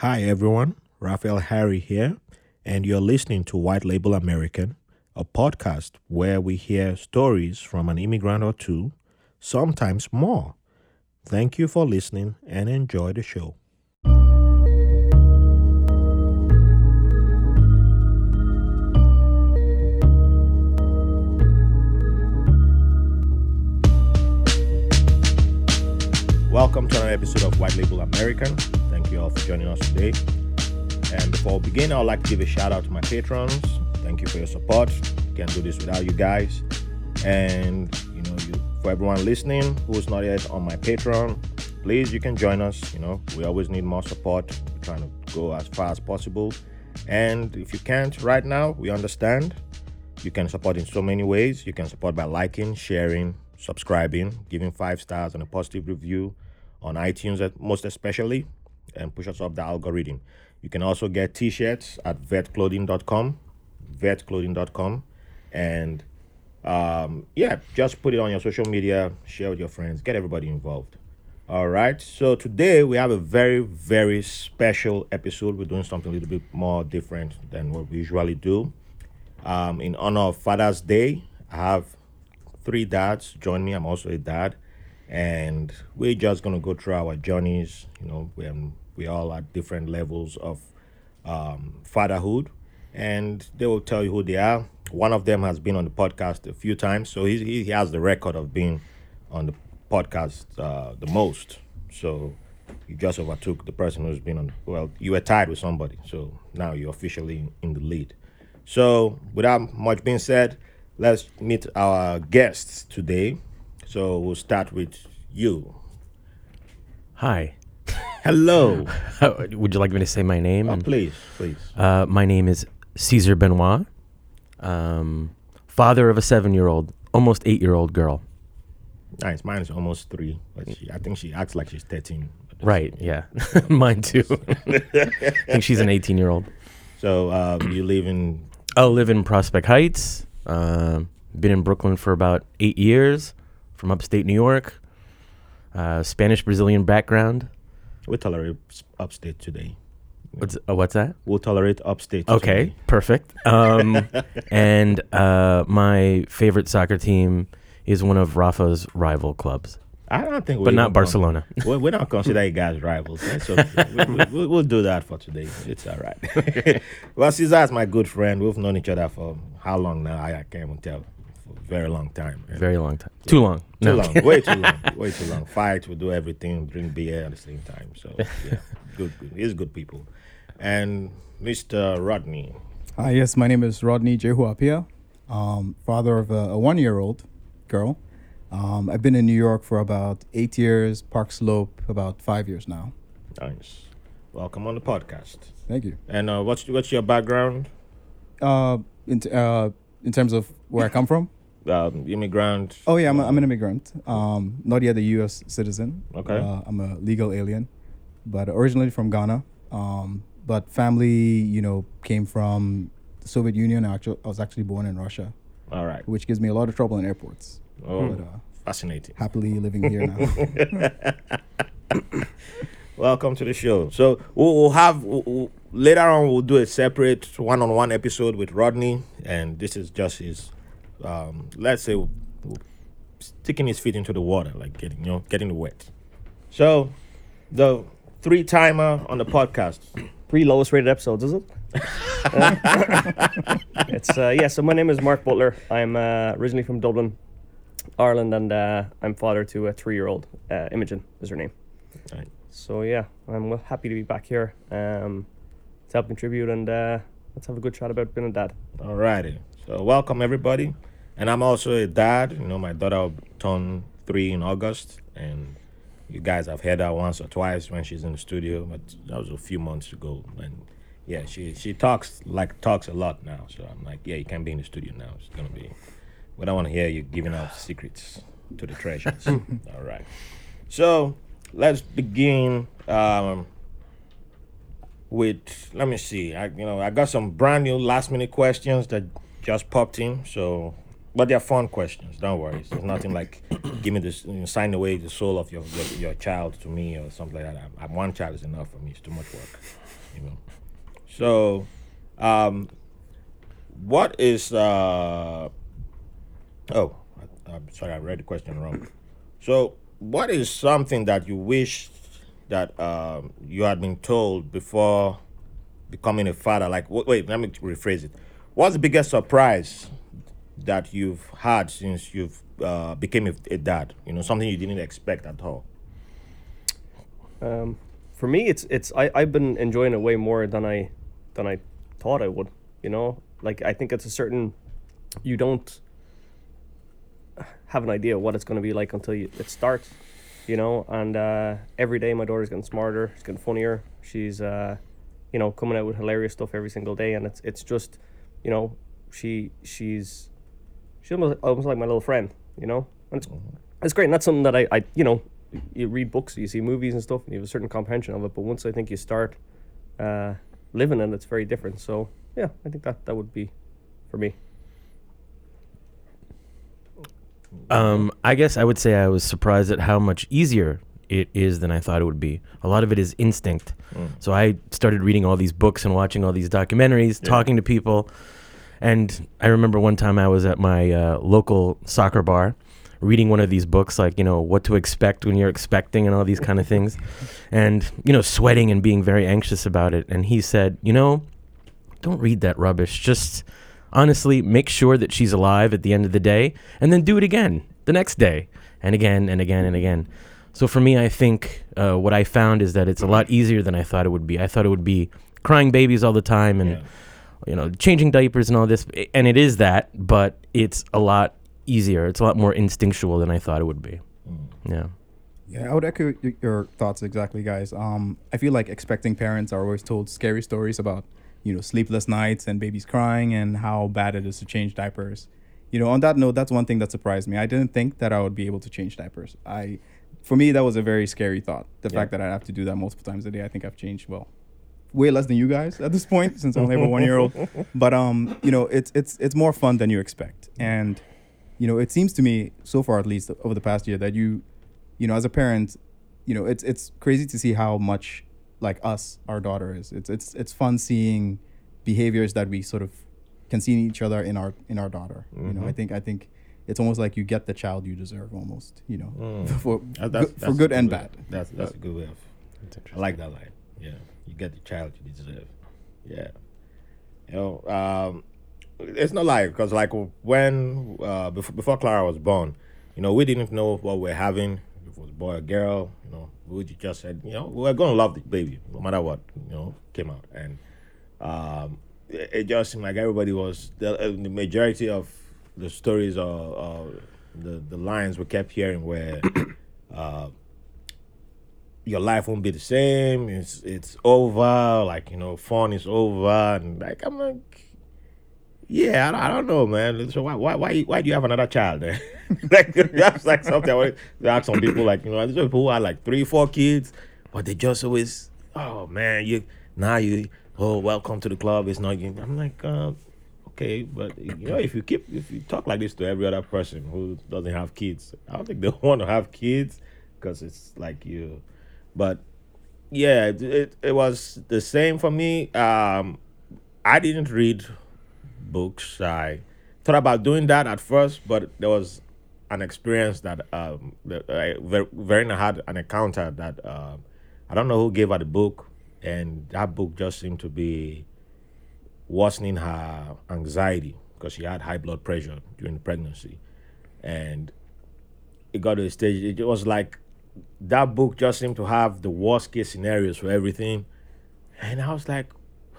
Hi, everyone. Raphael Harry here, and you're listening to White Label American, a podcast where we hear stories from an immigrant or two, sometimes more. Thank you for listening and enjoy the show. Welcome to another episode of White Label American. Thank you all for joining us today. And before we begin, I would like to give a shout out to my patrons. Thank you for your support. Can't do this without you guys. And you know, you, for everyone listening who's not yet on my Patreon, please you can join us. You know, we always need more support. We're trying to go as far as possible. And if you can't right now, we understand. You can support in so many ways. You can support by liking, sharing, subscribing, giving five stars and a positive review on iTunes, most especially, and push us up the algorithm. You can also get t-shirts at vetclothing.com, vetclothing.com, and um, yeah, just put it on your social media, share with your friends, get everybody involved. All right. So today we have a very, very special episode. We're doing something a little bit more different than what we usually do. Um, in honor of Father's Day, I have three dads join me. I'm also a dad, and we're just gonna go through our journeys. You know, we um, we all at different levels of um, fatherhood, and they will tell you who they are. One of them has been on the podcast a few times, so he he has the record of being on the podcast uh, the most. So you just overtook the person who's been on. Well, you were tied with somebody, so now you're officially in the lead. So, without much being said, let's meet our guests today. So, we'll start with you. Hi. Hello. Would you like me to say my name? Oh, And- please, please. uh, my name is Caesar Benoit, um, father of a seven-year-old, almost eight-year-old girl. Nice. Mine is almost three, but she, I think she acts like she's 13. Right? Yeah, mine too. I think she's an 18-year-old. So, uh, you live in. I live in Prospect Heights. Um been in Brooklyn for about eight years, from upstate New York. Uh, Spanish Brazilian background. We'll tolerate upstate today. What's uh, what's that? We'll tolerate upstate. Okay, today. perfect. Um, and uh, my favorite soccer team is one of Rafa's rival clubs, I don't think we but not con- Barcelona. we, we don't consider you guys rivals. That's okay. we, we, we- we'll do that for today. It's all right. well, Cesar is my good friend. We've known each other for how long now? I, I can't even tell. For a very long time. man. Very long time. Too long. too No. long. Way too long. Way too long. Fight. We do everything. Drink beer at the same time. So yeah, good. good. He's good people. And Mr. Rodney. Hi, yes, my name is Rodney Jehuapia, um, father of a, a one-year-old girl. Um, I've been in New York for about eight years, Park Slope about five years now. Nice. Welcome on the podcast. Thank you. And uh, what's what's your background? Uh, in, t- uh, in terms of where I come from, Um, immigrant. oh yeah, I'm, a, I'm an immigrant, um, not yet a U.S. citizen. Okay. Uh, I'm a legal alien, but originally from Ghana. Um, but family, you know, came from the Soviet Union. I, actually, I was actually born in Russia, All right. which gives me a lot of trouble in airports. Oh, But, uh, fascinating. happily living here now. Welcome to the show. So we'll, we'll have we'll- later on. We'll do a separate one-on-one episode with Rodney, and this is just his, um, let's say, sticking his feet into the water, like getting you know getting wet. So the three timer on the podcast. three lowest rated episodes, is it? it's uh, yeah. So my name is Mark Butler. I'm uh, originally from Dublin, Ireland, and uh, I'm father to a three-year-old. Uh, Imogen is her name. Right. So yeah, I'm happy to be back here um, to help contribute, and uh, let's have a good chat about being a dad. Alrighty. So welcome everybody, and I'm also a dad. You know, my daughter will turn three in August, and you guys have heard her once or twice when she's in the studio, but that was a few months ago. And yeah, she she talks like talks a lot now. So I'm like, yeah, you can't be in the studio now. It's gonna be. We don't want to hear you giving out secrets to the treasures. All right. So let's begin. Um, with let me see. I you know I got some brand new last minute questions that just popped in, so but they're fun questions. Don't worry. It's nothing like give me this, you know, sign away the soul of your, your your child to me or something like that. I'm, I'm- one child is enough for me. It's too much work, you know. So, um, what is uh? Oh, I, I'm sorry, I read the question wrong. So, what is something that you wish that um, you had been told before becoming a father? Like, wait, let me rephrase it. What's the biggest surprise that you've had since you've uh, became a, a dad? You know, something you didn't expect at all. Um, for me, it's it's I I've been enjoying it way more than I than I thought I would. You know, like I think it's a certain you don't have an idea what it's going to be like until you, it starts. You know, and uh, every day my daughter's getting smarter. She's getting funnier. She's uh, you know coming out with hilarious stuff every single day, and it's it's just you know she she's she's almost, almost like my little friend. You know, and it's it's great. And that's something that I, I you know you read books, you see movies and stuff, and you have a certain comprehension of it. But once I think you start uh, living in it, it's very different. So yeah, I think that that would be for me. Um, I guess I would say I was surprised at how much easier it is than I thought it would be. A lot of it is instinct. So I started reading all these books and watching all these documentaries, talking to people. And I remember one time I was at my uh, local soccer bar reading one of these books, like, you know, what to expect when you're expecting and all these kind of things. And, you know, sweating and being very anxious about it. And he said, you know, don't read that rubbish. Just honestly make sure that she's alive at the end of the day and then do it again the next day and again and again and again. So for me, I think uh, what I found is that it's a lot easier than I thought it would be. I thought it would be crying babies all the time and, Yeah. You know, changing diapers and all this. And it is that, but it's a lot easier. It's a lot more instinctual than I thought it would be. Yeah. Yeah, I would echo your thoughts exactly, guys. Um, I feel like expecting parents are always told scary stories about, you know, sleepless nights and babies crying and how bad it is to change diapers. You know, on that note, that's one thing that surprised me. I didn't think that I would be able to change diapers. I, for me, that was a very scary thought. The Yeah. fact that I have to do that multiple times a day. I think I've changed well, way less than you guys at this point since I only have a one year old. But um, you know, it's it's it's more fun than you expect, and you know, it seems to me so far at least over the past year that you you know, as a parent, you know, it's it's crazy to see how much like us our daughter is. It's it's it's fun seeing behaviors that we sort of can see in each other in our in our daughter. You know, I think I think it's almost like you get the child you deserve almost. You know, for That- good, for good and bad. That's that's a good way of. I like that line. Yeah, you get the child you deserve. Yeah, you know, um, it's not like because like when uh, before before Clara was born, you know, we didn't know what we're having. If it was boy or girl, you know, we just said, you know, we're gonna love the baby no matter what, you know, came out, and um, it, it just seemed like everybody was the, uh, the majority of the stories or, or the the lines we kept hearing were. uh, your life won't be the same. It's it's over. Like you know, fun is over. And like I'm like, yeah, I don't, I don't know, man. So why why why why do you have another child? Then? like that's like something I always ask some people. Like you know, there's people who have like three, four kids, but they just always, oh man, you now you oh welcome to the club. It's not you. I'm like, uh, okay, but you know, if you keep if you talk like this to every other person who doesn't have kids, I don't think they want to have kids because it's like you but yeah it, it, was the same for me. Um i didn't read books. I thought about doing that at first but there was an experience that um that I, Ver- Verena had an encounter that um i don't know who gave her the book and that book just seemed to be worsening her anxiety because she had high blood pressure during pregnancy. And it got to a stage it was like that book just seemed to have the worst case scenarios for everything. And i was like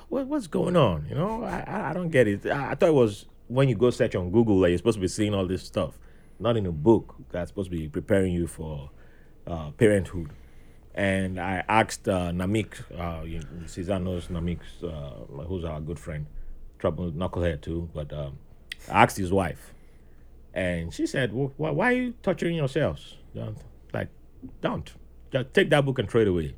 what, what's going on? You know I, I, don't get it. I, I thought it was when you go search on google like you're supposed to be seeing all this stuff not in a book that's supposed to be preparing you for uh, parenthood. And i asked uh, namik uh, you- knows namik's uh, who's our good friend trouble knucklehead too but um, i asked his wife. And she said, well, why, why are you torturing yourselves? Like, don't. Just take that book and throw it away.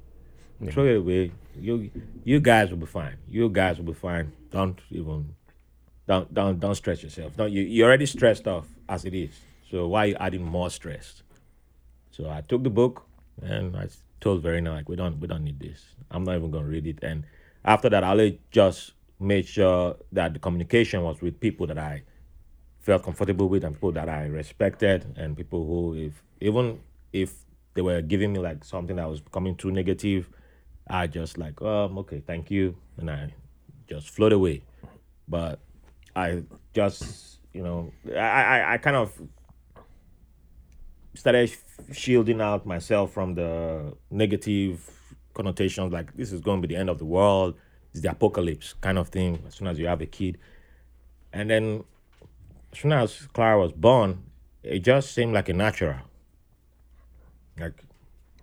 Throw it away. You you guys will be fine. You guys will be fine. Don't even don't don't don't stress yourself. Don't you you're already stressed off as it is. So why are you adding more stress? So I took the book and I told Verena like we don't we don't need this. I'm not even gonna read it. And after that I just made sure that the communication was with people that I felt comfortable with and people that I respected and people who if even if they were giving me like something that was becoming too negative, I just like, um, okay, thank you. And I just float away. But I just, you know, I, I, I kind of started shielding out myself from the negative connotations like this is going to be the end of the world, it's the apocalypse kind of thing as soon as you have a kid. And then as soon as Clara was born, it just seemed like a natural. Like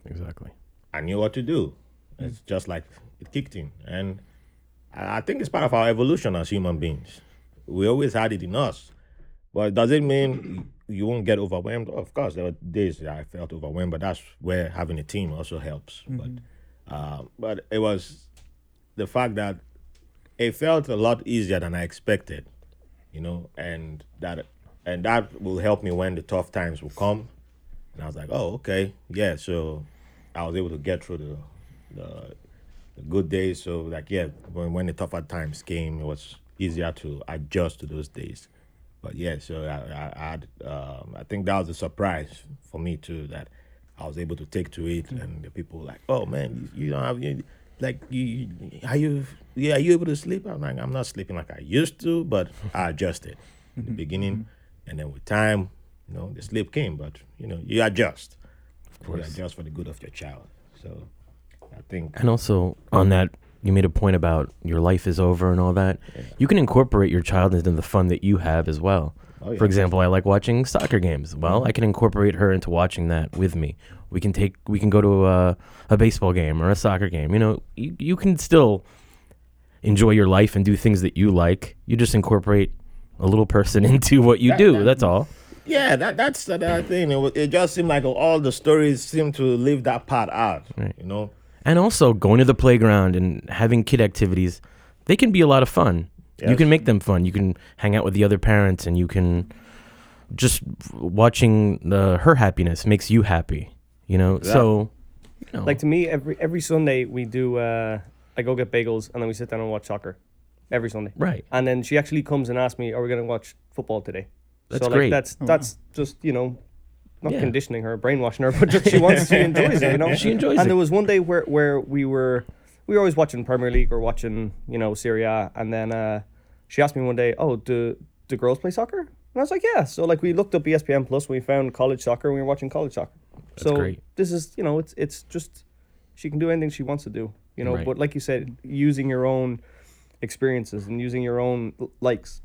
Exactly. I knew what to do. It's just like it kicked in. And I think it's part of our evolution as human beings. We always had it in us. But does it mean you won't get overwhelmed? Of course, there were days that I felt overwhelmed, but that's where having a team also helps. But uh, but it was the fact that it felt a lot easier than I expected, you know, and that and that will help me when the tough times will come. And I was like, oh, okay, yeah. So I was able to get through the the, the good days. So like, yeah, when when the tougher times came, it was easier to adjust to those days. But yeah, so I I, I had um, I think that was a surprise for me too that I was able to take to it, and the people were like, oh man, you, you don't have you, like you, you- are you yeah are you able to sleep? I'm like I'm not sleeping like I used to, but I adjusted in the beginning, and then with time, you know, the sleep came. But you know, you adjust. Of course. you adjust for the good of your child. So I think And also on that, you made a point about your life is over and all that. You can incorporate your child into the fun that you have as well. Oh, yeah. For example, I like watching soccer games. Well, mm-hmm. I can incorporate her into watching that with me. We can take, we can go to a, a baseball game or a soccer game. You know, you, you can still enjoy your life and do things that you like. You just incorporate a little person into what you That- do. that- That's all. Yeah, that that's the that thing. It, it just seemed like all the stories seem to leave that part out. Right. You know. And also going to the playground and having kid activities, they can be a lot of fun. You can make them fun. You can hang out with the other parents and you can just watching the her happiness makes you happy, you know? So you know, Like to me, every every Sunday we do. Uh, I go get bagels and then we sit down and watch soccer. Every Sunday. right. And then she actually comes and asks me, "Are we going to watch football today?" That's so like great. that's that's just you know, not Yeah. conditioning her, brainwashing her, but just she wants, she enjoys it. You know, She enjoys And it. And there was one day where where we were we were always watching Premier League or watching you know Serie A, and then uh, she asked me one day, "Oh, do do girls play soccer?" And I was like, "Yeah." So like we looked up ESPN Plus, we found college soccer, and we were watching college soccer. so great. this is you know it's it's just she can do anything she wants to do. You know, Right. but like you said, using your own experiences and using your own likes.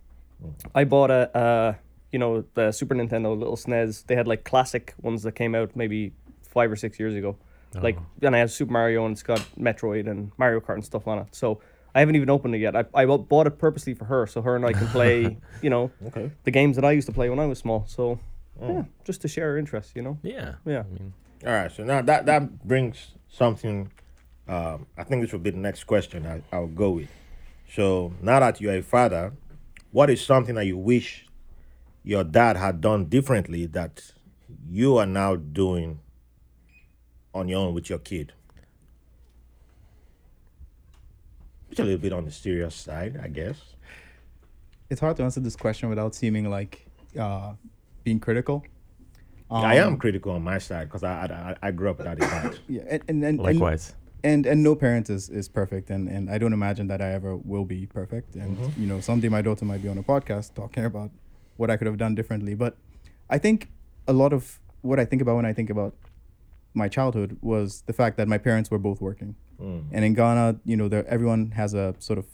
I bought a, uh, you know, the Super Nintendo little SNES. They had like classic ones that came out maybe five or six years ago. Like, and I have Super Mario and it's got Metroid and Mario Kart and stuff on it. So I haven't even opened it yet. I, I bought it purposely for her so her and I can play, you know, Okay. the games that I used to play when I was small. So, yeah, just to share our interests, you know? Yeah. Yeah. I mean, All right. So now that that brings something. Um, I think this will be the next question I, I'll go with. So now that you're a father, what is something that you wish your dad had done differently that you are now doing on your own with your kid? It's a little bit on the serious side, I guess. It's hard to answer this question without seeming like uh, being critical. I am Um, critical on my side because I, I I grew up without a dad. Yeah, and and, and and- likewise. and and no parent is, is perfect and, and I don't imagine that I ever will be perfect and you know someday my daughter might be on a podcast talking about what I could have done differently. But I think a lot of what I think about when I think about my childhood was the fact that my parents were both working. And in Ghana you know there everyone has a sort of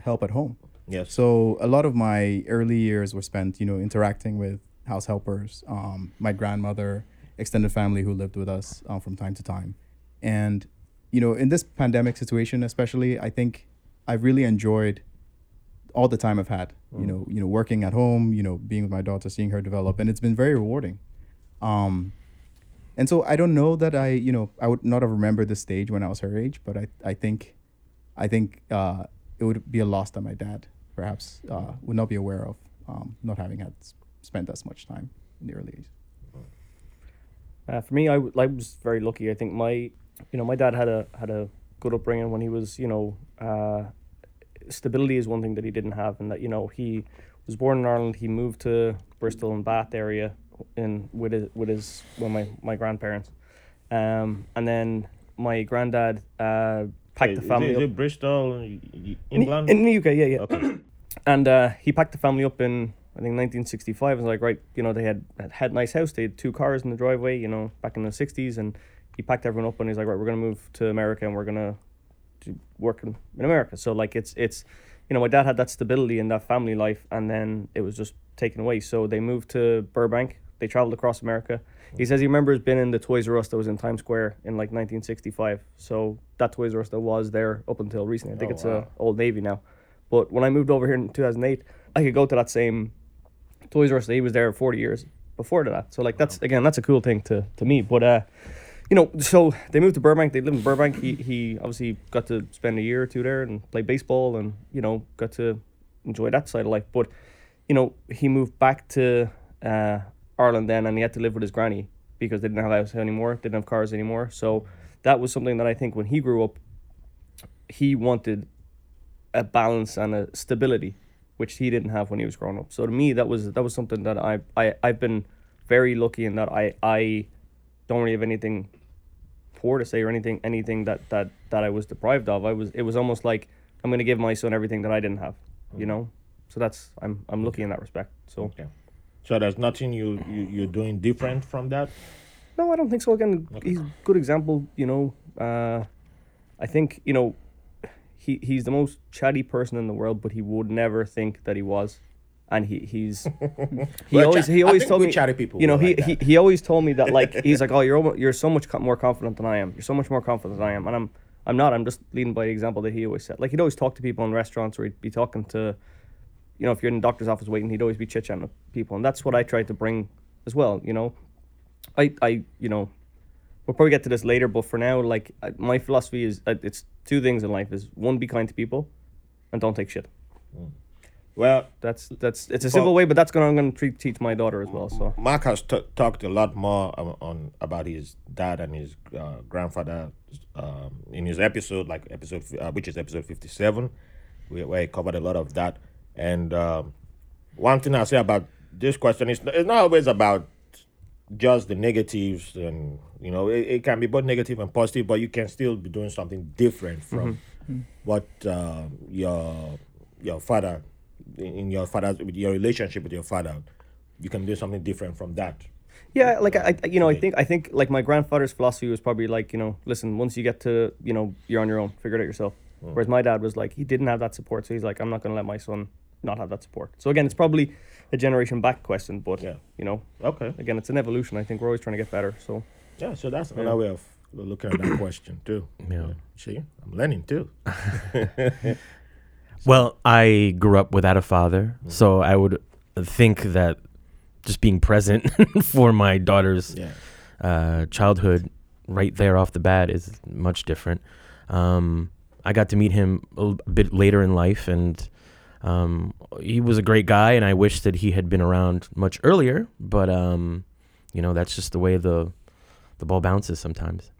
help at home. Yes. so a lot of my early years were spent, you know, interacting with house helpers, um, my grandmother, extended family who lived with us uh, from time to time, and you know, in this pandemic situation, especially, I think I've really enjoyed all the time I've had. You know, you know, working at home, you know, being with my daughter, seeing her develop, and it's been very rewarding. Um, and so I don't know that I, you know, I would not have remembered the stage when I was her age, but I, I think, I think uh, it would be a loss that my dad perhaps uh, would not be aware of, um, not having had spent as much time in the early age. Uh, for me, I, w- I was very lucky. I think my, you know, my dad had a had a good upbringing when he was, you know, uh, stability is one thing that he didn't have, and that you know he was born in Ireland. He moved to Bristol and Bath area in with his with his well my my grandparents, um, and then my granddad uh, packed Is the family Is up it Bristol, y- in, in the UK. Yeah, yeah. okay. And uh, he packed the family up in I think 1965. And was like, right, you know, they had had had a nice house. They had two cars in the driveway. You know, back in the 60s, and he packed everyone up and he's like, right, we're gonna move to America and we're gonna do work in, in America. So like, it's it's, you know, my dad had that stability in that family life, and then it was just taken away. So they moved to Burbank. They traveled across America. He says he remembers being in the Toys R Us that was in Times Square in like 1965. So that Toys R Us that was there up until recently. I think Oh, it's wow. a Old Navy now. But when I moved over here in 2008, I could go to that same Toys R Us. that He was there 40 years before that. So like that's again that's a cool thing to to me. But uh, you know, so they moved to Burbank. They lived in Burbank. He he obviously got to spend a year or two there and play baseball and you know got to enjoy that side of life. But you know he moved back to uh, Ireland then and he had to live with his granny because they didn't have a house anymore. Didn't have cars anymore. So that was something that I think when he grew up, he wanted a balance and a stability which he didn't have when he was growing up. So to me, that was that was something that I I I've been very lucky in that I I don't really have anything poor to say or anything anything that that that I was deprived of. I was it was almost like I'm gonna give my son everything that I didn't have, you know. So that's I'm I'm lucky in that respect. So Okay. So there's nothing you, you you're doing different from that. no, I don't think so. Again, he's a good example. You know, uh, I think you know he he's the most chatty person in the world, but he would never think that he was. And he he's he always he always told me chatty people you know he, like he he always told me that like he's like oh you're you're so much more confident than I am. You're so much more confident than I am. And I'm I'm not. I'm just leading by the example that he always said. like he'd always talk to people in restaurants or he'd be talking to you know if you're in the doctor's office waiting he'd always be chit chatting with people. And that's what I tried to bring as well you know? I I you know we'll probably get to this later, but for now, like my philosophy is it's two things in life: is one, be kind to people, and don't take shit. Well, That's that's it's a simple way, but that's gonna I'm gonna treat, teach my daughter as well. So Mark has t- talked a lot more on, on about his dad and his uh, grandfather um, in his episode, like episode uh, which is episode fifty seven, where, where he covered a lot of that. And um, one thing I say about this question is it's not always about just the negatives, and you know it, it can be both negative and positive, but you can still be doing something different from what uh, your your father in in your father's with your relationship with your father you can do something different from that yeah, like I, I you know I think I think like my grandfather's philosophy was probably like you know listen once you get to you know you're on your own, figure it out yourself. Hmm. Whereas my dad was like he didn't have that support, so he's like I'm not gonna let my son not have that support. So again, it's probably a generation back question, but Yeah. you know okay again it's an evolution. I think we're always trying to get better. So yeah so that's another way of looking at that question too Yeah. see i'm learning too Well, I grew up without a father, so I would think that just being present for my daughter's yeah uh, childhood right there off the bat is much different. Um, I got to meet him a bit later in life, and um, he was a great guy. And I wish that he had been around much earlier. But um, you know, that's just the way the the ball bounces sometimes.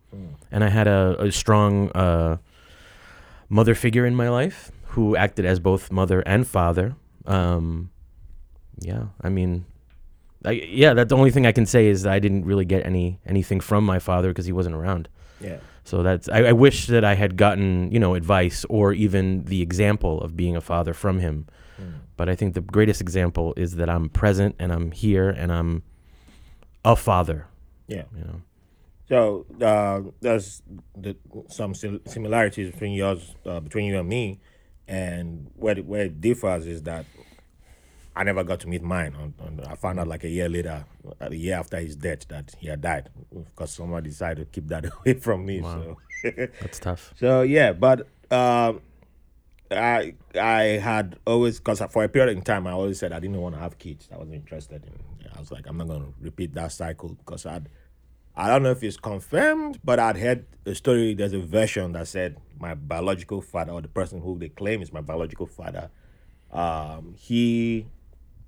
And I had a, a strong uh, mother figure in my life who acted as both mother and father. Um, yeah, I mean, I, yeah, that's the only thing I can say is that I didn't really get any anything from my father because he wasn't around. yeah So that's I, I wish that I had gotten you know advice or even the example of being a father from him. But I think the greatest example is that I'm present and I'm here and I'm a father. yeah You know. so uh, there's the, some similarities between yours uh, between you and me and where it, where it differs is that I never got to meet mine. On, on, I found out like a year later, a year after his death, that he had died because someone decided to keep that away from me. So. That's tough. So yeah, but um, I I had always because for a period in time I always said I didn't want to have kids. I wasn't interested in. I was like I'm not going to repeat that cycle because I'd I don't know if it's confirmed, but I'd heard a story. There's a version that said my biological father or the person who they claim is my biological father um, he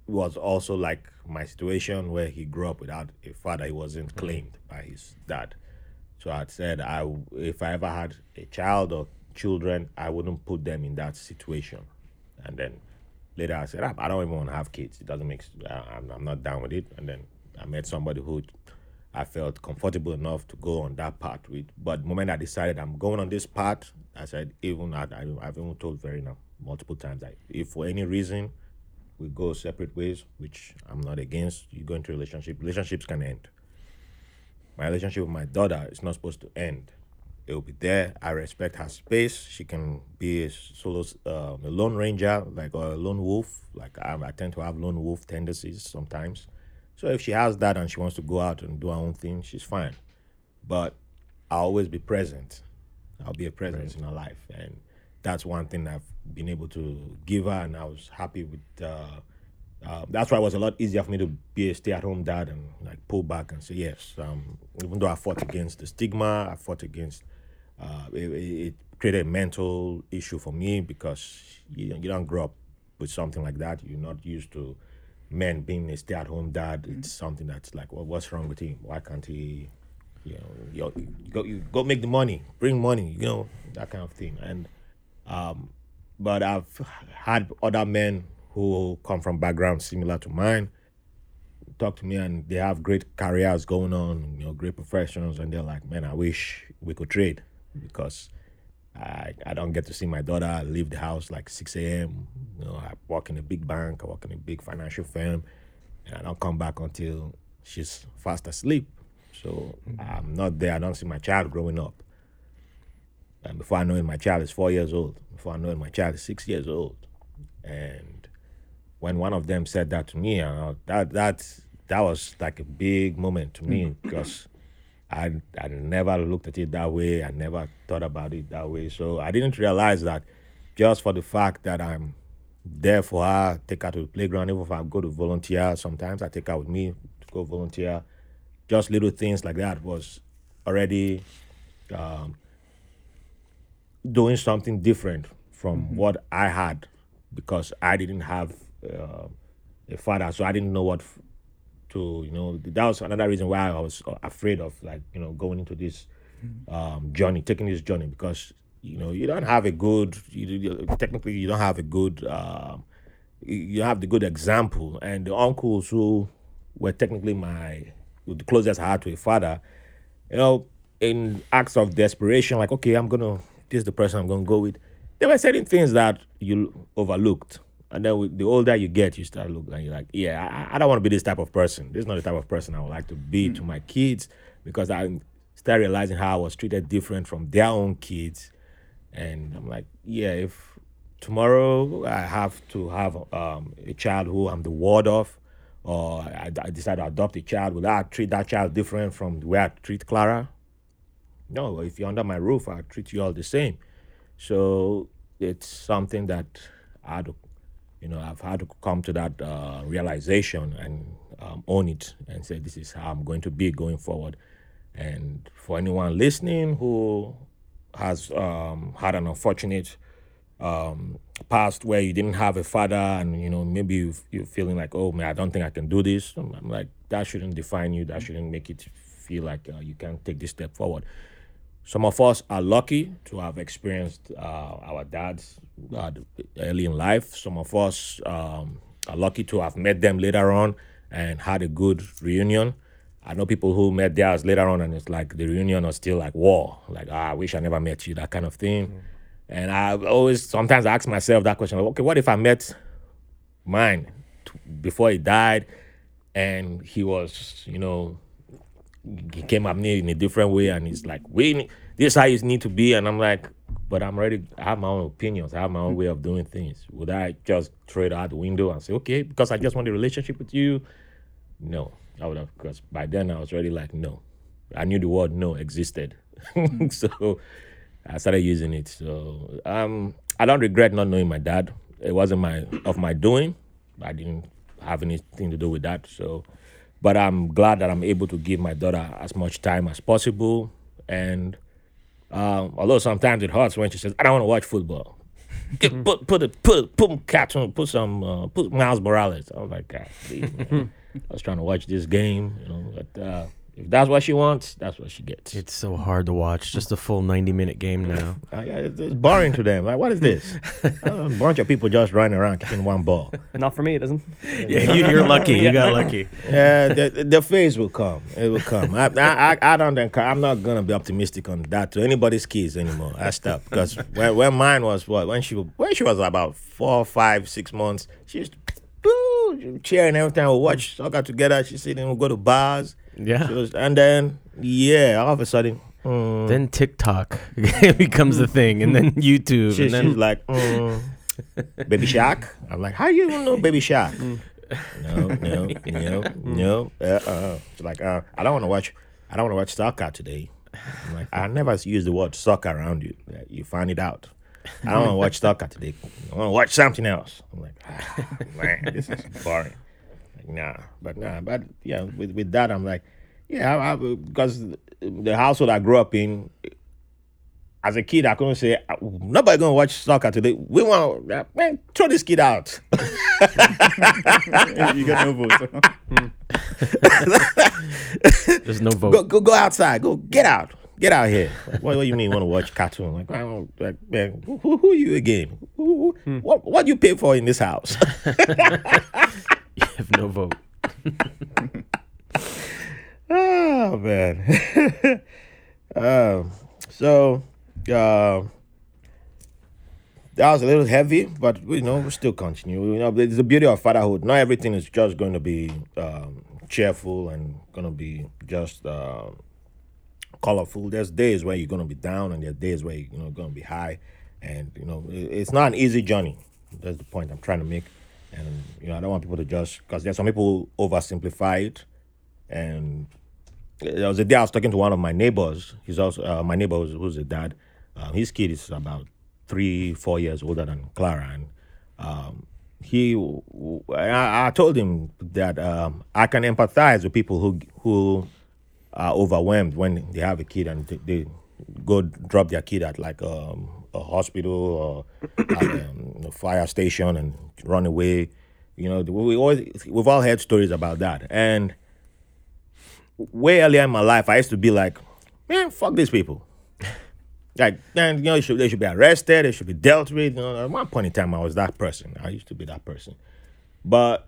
was also like my situation where he grew up without a father. He wasn't claimed by his dad. So I'd said, I if I ever had a child or children, I wouldn't put them in that situation. And then later I said, "Ah, I don't even want to have kids. It doesn't make. I'm, I'm not down with it. And then I met somebody who I felt comfortable enough to go on that path with. But the moment I decided I'm going on this path, I said, even I, I've even told Verena multiple times that if for any reason we go separate ways, which I'm not against, you go into relationship, relationships can end. My relationship with my daughter is not supposed to end. It will be there. I respect her space. She can be a solo, um, a lone ranger, like or a lone wolf. Like I, I tend to have lone wolf tendencies sometimes. So if she has that and she wants to go out and do her own thing, she's fine. But I'll always be present. I'll be a presence in her life, and that's one thing I've been able to give her, and I was happy with. Uh, uh, that's why it was a lot easier for me to be a stay-at-home dad and like pull back and say yes. Um, even though I fought against the stigma, I fought against. Uh, it, it it created a mental issue for me because you, you don't grow up with something like that. You're not used to men being a stay-at-home dad. It's something that's like, well, what's wrong with him? Why can't he? You know, you, you go you go make the money, bring money. You know that kind of thing. And um, but I've had other men who come from backgrounds similar to mine talk to me and they have great careers going on, you know, great professions, and they're like, man, I wish we could trade because I, I don't get to see my daughter I leave the house like 6 a.m. You know, I work in a big bank, I work in a big financial firm, and I don't come back until she's fast asleep. So I'm not there. I don't see my child growing up. And before I know it, my child is four years old. Before I know it, my child is six years old. And when one of them said that to me, uh, that that that was like a big moment to me because I I never looked at it that way. I never thought about it that way. So I didn't realize that just for the fact that I'm there for her, take her to the playground, even if I go to volunteer, sometimes I take her with me to go volunteer. Just little things like that was already um, doing something different from what I had because I didn't have uh, a father, so I didn't know what to you know. That was another reason why I was uh, afraid of like you know going into this um, journey, taking this journey because you know you don't have a good, you, you, technically you don't have a good, um, you you have the good example, and the uncles who were technically my the closest I had to a father, you know, in acts of desperation, like, okay, I'm gonna, this is the person I'm gonna go with. There were certain things that you overlooked. And then with the older you get, you start looking and you're like, yeah, I, I don't want to be this type of person. This is not the type of person I would like to be to my kids because I started realizing how I was treated different from their own kids. And I'm like, yeah, if tomorrow I have to have um, a child who I'm the ward of, or I, I decide to adopt a child, will I treat that child different from the way I treat Clara? No, if you're under my roof, I treat you all the same. So it's something that I had to, you know, I've had to come to that uh, realization and um, own it and say, this is how I'm going to be going forward. And for anyone listening who has um, had an unfortunate um, past where you didn't have a father and, you know, maybe you, you're feeling like, oh, man, I don't think I can do this. I'm, like, that shouldn't define you. That shouldn't make it feel like uh, you can't take this step forward. Some of us are lucky to have experienced uh, our dads uh, early in life. Some of us um, are lucky to have met them later on and had a good reunion. I know people who met theirs later on, and it's like the reunion was still like war. Like, ah, I wish I never met you, that kind of thing. And I always, sometimes ask myself that question like, okay, what if I met mine t- before he died and he was, you know, he came up me in a different way and he's like, we this is how you need to be. And I'm like, but I'm ready. I have my own opinions. I have my own way of doing things. Would I just throw it out the window and say, okay, because I just want a relationship with you? No, I would have, because by then I was already like, no. I knew the word no existed. so I started using it. So um, I don't regret not knowing my dad. It wasn't my of my doing. I didn't have anything to do with that. So, but I'm glad that I'm able to give my daughter as much time as possible. And um, although sometimes it hurts when she says, "I don't want to watch football," Get, put put it put put cartoon put some uh, put Miles Morales. I was like, God, please, man. I was trying to watch this game, you know. But uh, if that's what she wants, that's what she gets. It's so hard to watch. Just a full 90 minute game now. Yeah, it's, it's boring to them. Like, what is this? a bunch of people just running around kicking one ball. Not for me, it doesn't. Yeah, you, you're lucky. You got lucky. Yeah, the, the phase will come. It will come. I, I, I, I don't. encour- I'm not gonna be optimistic on that to anybody's kids anymore. I stopped because when, when mine was what when she when she was about four, five, six months, she used to boo, cheering every time we watch soccer together. She said, "We'll go to bars." Yeah. She was, and then yeah, all of a sudden. mm, Then TikTok becomes the thing, and then YouTube, she, and then she's like, mm, Baby Shark. I'm like, how you even know Baby Shark? no, no, no, no. Uh, uh. She's like, uh, I don't want to watch. I don't want to watch soccer today. I'm like, I never use the word soccer around you. Like, You find it out. I don't want to watch soccer today. I want to watch something else. I'm like, ah, man, this is boring. Like, nah, but nah, but yeah, with, with that, I'm like, yeah, I, I, because the household I grew up in, as a kid, I couldn't say ah, nobody gonna watch soccer today. We want man, throw this kid out. you got no votes. there's no vote. go, go, go outside. Go get out. Get out here. Like, what, what do you mean? Want to watch cartoon? Like, I don't, like man, who, who, who you again? Who, who, hmm. What what you pay for in this house? You have no vote. oh man. um, so uh, that was a little heavy, but you know we still continue. You know, it's the beauty of fatherhood. Not everything is just going to be um, cheerful and going to be just uh, colorful. There's days where you're going to be down, and there's days where you're know, going to be high. And you know, it's not an easy journey. That's the point I'm trying to make. And you know, I don't want people to judge because there's some people oversimplified. and there was a day I was talking to one of my neighbors. He's also uh, my neighbor who's, who's a dad. Um, his kid is about three, four years older than Clara, and um, he. I, I told him that um, I can empathize with people who who are overwhelmed when they have a kid and they, they go drop their kid at like um, a hospital or um, a fire station and run away. You know, we always we've all heard stories about that, and way earlier in my life, I used to be like, man, fuck these people. Like, you know, they should, they should be arrested, they should be dealt with. You know, at one point in time, I was that person. I used to be that person. But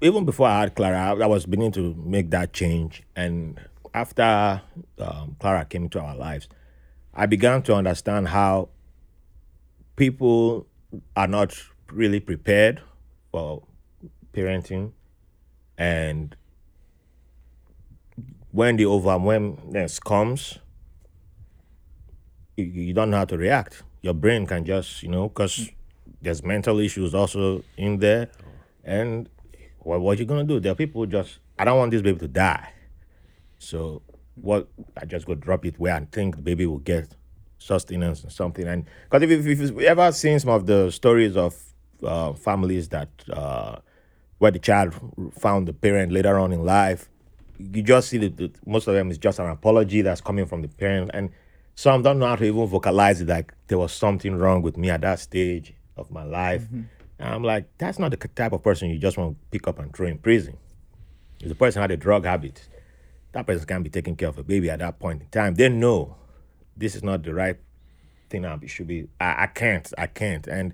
even before I had Clara, I, I was beginning to make that change. And after um, Clara came into our lives, I began to understand how people are not really prepared for parenting. And when the overwhelmness comes, you, don't know how to react. Your brain can just, you know, because there's mental issues also in there. And what, what you gonna do? There are people just, I don't want this baby to die. So what? I just go drop it where I think the baby will get sustenance and something. And because if, if, if you've ever seen some of the stories of uh, families that uh, where the child found the parent later on in life, you just see that most of them is just an apology that's coming from the parent, and some don't know how to even vocalize it. Like there was something wrong with me at that stage of my life. And I'm like, that's not the type of person you just want to pick up and throw in prison. If the person had a drug habit, that person can't be taking care of a baby at that point in time. They know this is not the right thing. It should be. I, I can't. I can't. And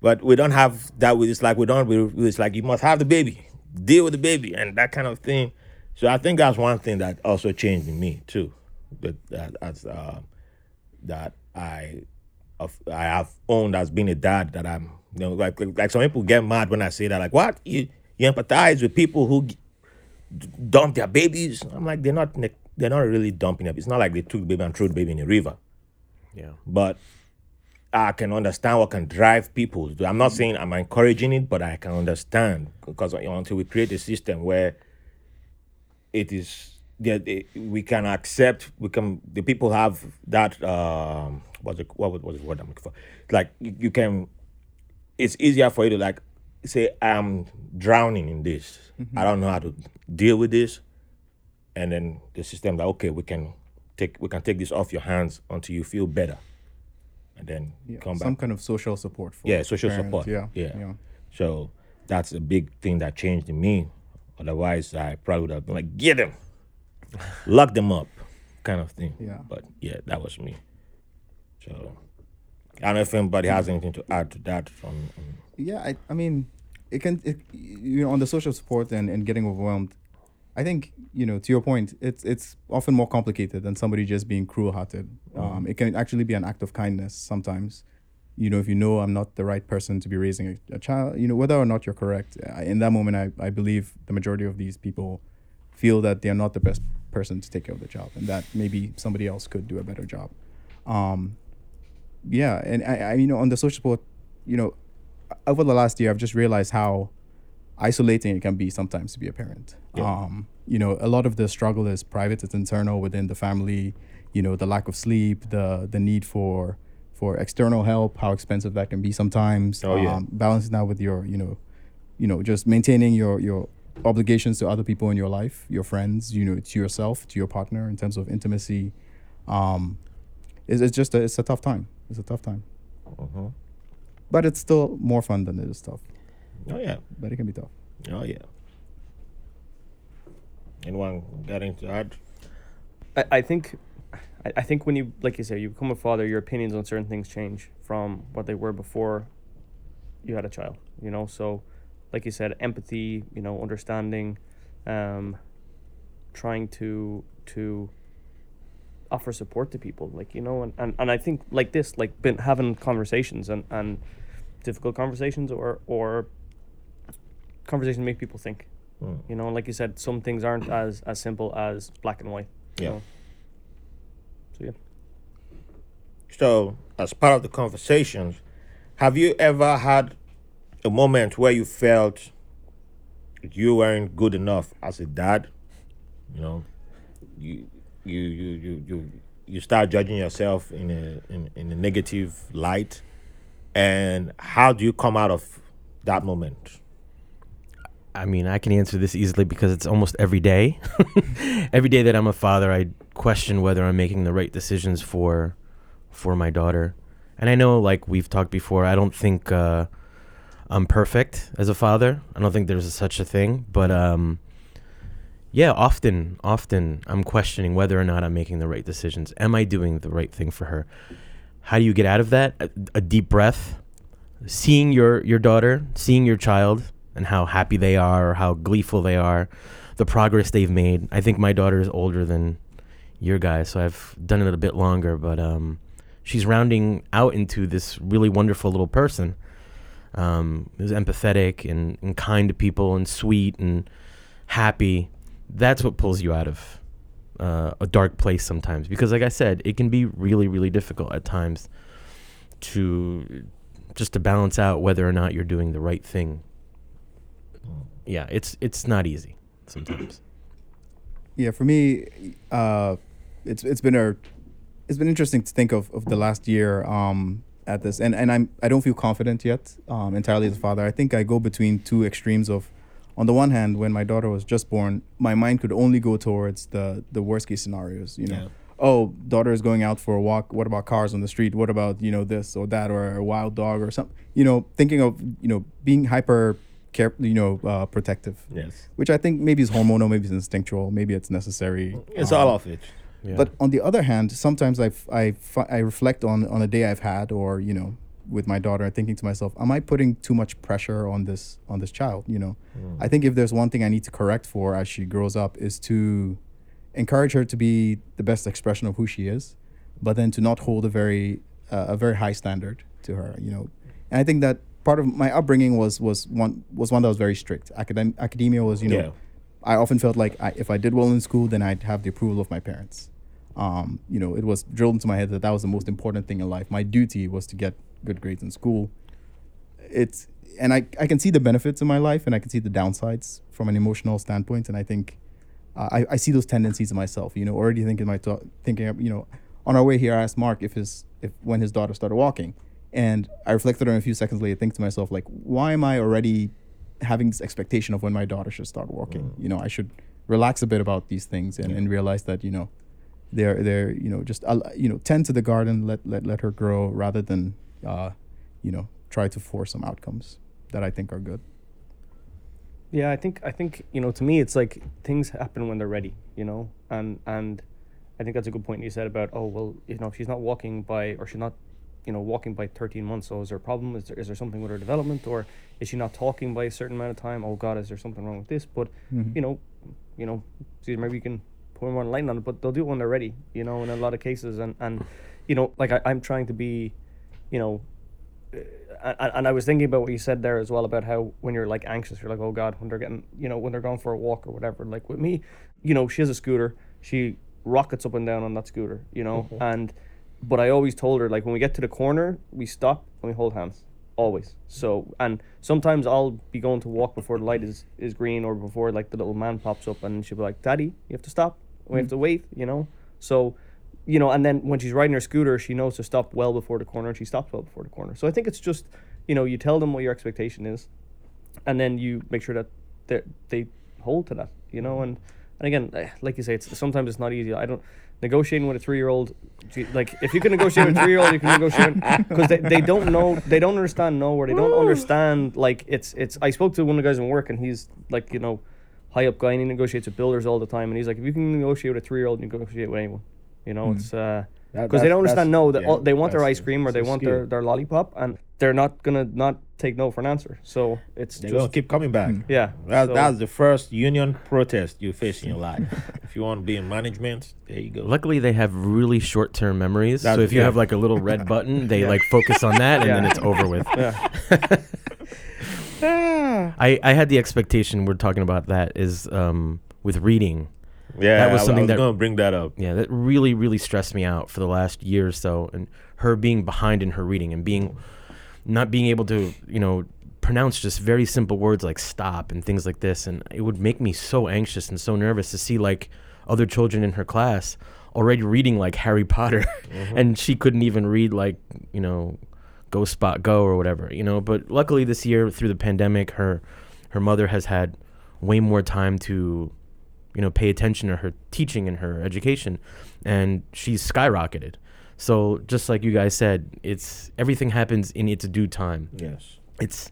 but we don't have that. It's like we don't. We, it's like you must have the baby, deal with the baby, and that kind of thing. So I think that's one thing that also changed in me too. But that as uh, that I of I have owned as being a dad that I'm you know like like some people get mad when I say that like what you you empathize with people who dump their babies. I'm like they're not they're not really dumping it. It's not like they took the baby and threw the baby in the river Yeah. but I can understand what can drive people. I'm not saying I'm encouraging it, but I can understand because until we create a system where it is that we can accept, we can the people have that um, what's it, what was what was the word I'm looking for? Like you, you can, it's easier for you to like say I'm drowning in this. I don't know how to deal with this, and then the system like okay we can take we can take this off your hands until you feel better and then Yeah, come back. some kind of social support. For Yeah, social parents, support. Yeah, Yeah. So that's a big thing that changed in me. Otherwise, I probably would have been like, get them, lock them up, kind of thing. Yeah. But yeah, that was me. So I don't know if anybody has anything to add to that. From, um, Yeah, I, I mean, it can, it, you know, on the social support and, and getting overwhelmed. I think you know, to your point, it's it's often more complicated than somebody just being cruel-hearted. Um, it can actually be an act of kindness sometimes. You know, if you know I'm not the right person to be raising a, a child, you know, whether or not you're correct, I, in that moment, I, I believe the majority of these people feel that they're not the best person to take care of the child, and that maybe somebody else could do a better job. Um, yeah, and I, I you know on the social support, you know, over the last year, I've just realized how isolating it can be sometimes to be a parent. Yeah. Um, you know, a lot of the struggle is private, it's internal within the family. You know, the lack of sleep, the the need for for external help, how expensive that can be sometimes. Oh, yeah. Um, balancing that with your, you know, you know, just maintaining your your obligations to other people in your life, your friends, you know, to yourself, to your partner in terms of intimacy. Um, it's, it's just a, it's a tough time. It's a tough time. mhm. But it's still more fun than it is tough. Oh yeah, But it can be tough. oh yeah. Anyone got anything to add? I, I think I, I think when you like you said you become a father your opinions on certain things change from what they were before you had a child you know so like you said empathy you know understanding um trying to to offer support to people like you know and, and, and I think like this like been having conversations and, and difficult conversations or or conversations make people think Hmm. you know and like you said some things aren't as as simple as black and white Yeah. so, so yeah So, as part of the conversations, have you ever had a moment where you felt you weren't good enough as a dad? You know, you you you you you, you start judging yourself in a in, in a negative light, and how do you come out of that moment? I mean, I can answer this easily because it's almost every day. every day that I'm a father, I question whether I'm making the right decisions for for my daughter. And I know, like we've talked before, I don't think uh, I'm perfect as a father. I don't think there's such a thing. But um, yeah, often, often I'm questioning whether or not I'm making the right decisions. Am I doing the right thing for her? How do you get out of that? A, a deep breath, seeing your your daughter, seeing your child, and how happy they are, or how gleeful they are, the progress they've made. I think my daughter is older than your guys, so I've done it a bit longer, but um, she's rounding out into this really wonderful little person. Um, who's empathetic and, and kind to people and sweet and happy. That's what pulls you out of uh, a dark place sometimes. Because, like I said, it can be really, really difficult at times to just to balance out whether or not you're doing the right thing. Yeah, it's it's not easy sometimes. Yeah, for me, uh, it's it's been a it's been interesting to think of, of the last year um, at this, and and I'm I don't feel confident yet um, entirely as a father. I think I go between two extremes of, on the one hand, when my daughter was just born, my mind could only go towards the the worst case scenarios. You know, Yeah. oh, daughter is going out for a walk. What about cars on the street? What about you know this or that or a wild dog or something? You know, thinking of you know being hyper care, you know, uh, protective Yes, which I think maybe is hormonal, maybe it's instinctual, maybe it's necessary. it's Um, all of it. Yeah. But on the other hand, sometimes I, f- I, f- I reflect on, on a day I've had or, you know, with my daughter and thinking to myself, am I putting too much pressure on this on this child? You know, I think if there's one thing I need to correct for as she grows up is to encourage her to be the best expression of who she is, but then to not hold a very uh, a very high standard to her. You know, and I think that part of my upbringing was was one was one that was very strict. Academ- academia was you know. Yeah. I often felt like I, if I did well in school, then I'd have the approval of my parents. Um, you know, it was drilled into my head that that was the most important thing in life. My duty was to get good grades in school. It's and I, I can see the benefits in my life and I can see the downsides from an emotional standpoint. And I think uh, I, I see those tendencies in myself. You know, already thinking my thought, thinking you know, on our way here, I asked Mark if his if when his daughter started walking, and I reflected on a few seconds later, think to myself like, why am I already having this expectation of when my daughter should start walking? You know, I should relax a bit about these things and, and realize that you know they're they're you know just uh, you know tend to the garden, let let let her grow rather than uh, you know try to force some outcomes that I think are good. Yeah, I think I think you know to me it's like things happen when they're ready, you know, and and I think that's a good point you said about oh well you know if she's not walking by or she's not you know walking by 13 months so is there a problem? Is there is there something with her development? Or is she not talking by a certain amount of time? Oh god is there something wrong with this? But you know you know see maybe you can put more light on it but they'll do it when they're ready you know in a lot of cases. And and you know like I, I'm trying to be you know and, and I was thinking about what you said there as well about how when you're like anxious, you're like, oh God, when they're getting, you know, when they're going for a walk or whatever. Like with me, you know, she has a scooter. She rockets up and down on that scooter, you know, mm-hmm. and but I always told her like when we get to the corner, we stop and we hold hands always. So and sometimes I'll be going to walk before the light is is green or before like the little man pops up and she'll be like, Daddy, you have to stop. We have mm. to wait, you know. So you know, and then when she's riding her scooter, she knows to stop well before the corner, and she stops well before the corner. So I think it's just, you know, you tell them what your expectation is, and then you make sure that they they hold to that, you know. And and again, eh, like you say, it's sometimes it's not easy. I don't negotiating with a three year old, like if you can negotiate with a three year old, you can negotiate because they, they don't know, they don't understand no, or they don't understand like it's it's. I spoke to one of the guys in work, and he's like, you know. High up guy, and he negotiates with builders all the time, and he's like, if you can negotiate with a three-year-old, you can negotiate with anyone. You know, it's uh, That- because they don't understand no that yeah, they want their ice cream or they want their, their lollipop and they're not gonna not take no for an answer. So it's They're just gonna keep coming back. yeah. That, so- that's the first union protest you face in your life. if you want to be in management, there you go. Luckily, they have really short-term memories. so if you yeah. have like a little red button, they like focus on that, and then it's over with. yeah. I, I had the expectation we're talking about that is um, with reading. Yeah, that was I- something I was that- gonna bring that up. Yeah, that really really stressed me out for the last year or so, and her being behind in her reading and being not being able to you know pronounce just very simple words like stop and things like this, and it would make me so anxious and so nervous to see like other children in her class already reading like Harry Potter, mm-hmm. and she couldn't even read like you know Go Spot Go or whatever, you know. But luckily this year through the pandemic, her her mother has had way more time to you know pay attention to her teaching and her education and she's skyrocketed. So just like you guys said it's everything happens in its due time. Yes. it's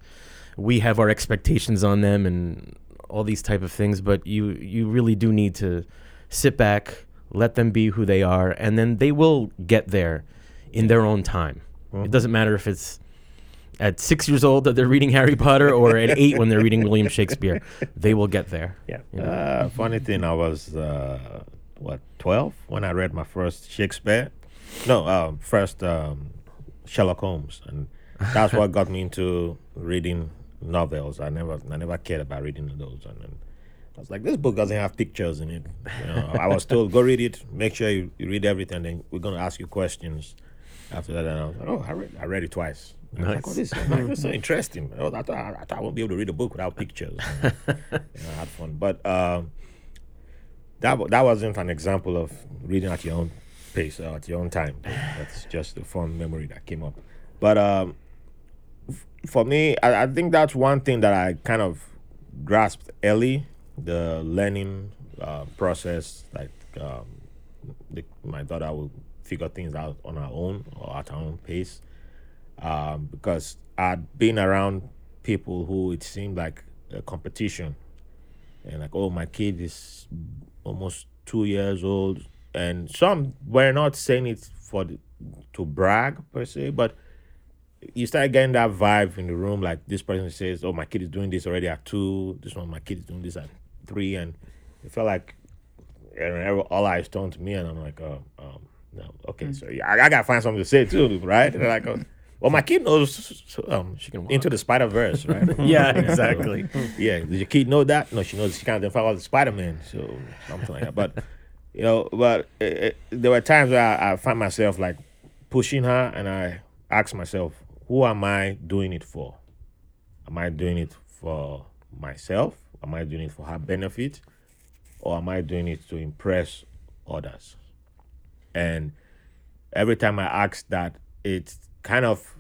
we have our expectations on them and all these type of things but you you really do need to sit back let them be who they are and then they will get there in their own time. It mm-hmm. doesn't matter if it's at six years old that they're reading harry potter or at eight when they're reading william shakespeare they will get there Yeah. you know? Uh, funny thing, I was uh, what twelve when I read my first Shakespeare. No, um, first um, Sherlock Holmes, and that's what got me into reading novels. I never, I never cared about reading those, and then I was like, this book doesn't have pictures in it. You know, I was told, go read it. Make sure you, you read everything. Then we're gonna ask you questions. After that, and I was like, oh, I read, I read it twice. Was like, oh, this like, this is so interesting. Oh, I, thought, I thought I won't be able to read a book without pictures. And, you know, I had fun, but um, that that wasn't an example of reading at your own pace or at your own time. That's just a fun memory that came up. But um, f- for me, I, I think that's one thing that I kind of grasped early the learning uh, process. Like um, the, my daughter will figure things out on her own or at her own pace. Um, because I'd been around people who it seemed like a competition. And like oh my kid is almost two years old. And some were not saying it for the, to brag per se but you start getting that vibe in the room like this person says oh my kid is doing this already at two this one my kid is doing this at three. And it felt like and all eyes turned to me and i'm like oh um, no okay so yeah, I, I gotta find something to say too right? And like oh, well my kid knows um, She can into the spider verse right yeah exactly yeah, does your kid know that? No, she knows she can't identify all the Spider Man, so something like that. But you know, but it, it, there were times where I, I find myself like pushing her, and I ask myself, who am I doing it for? Am I doing it for myself? Am I doing it for her benefit, or am I doing it to impress others? And every time I ask that, it's kind of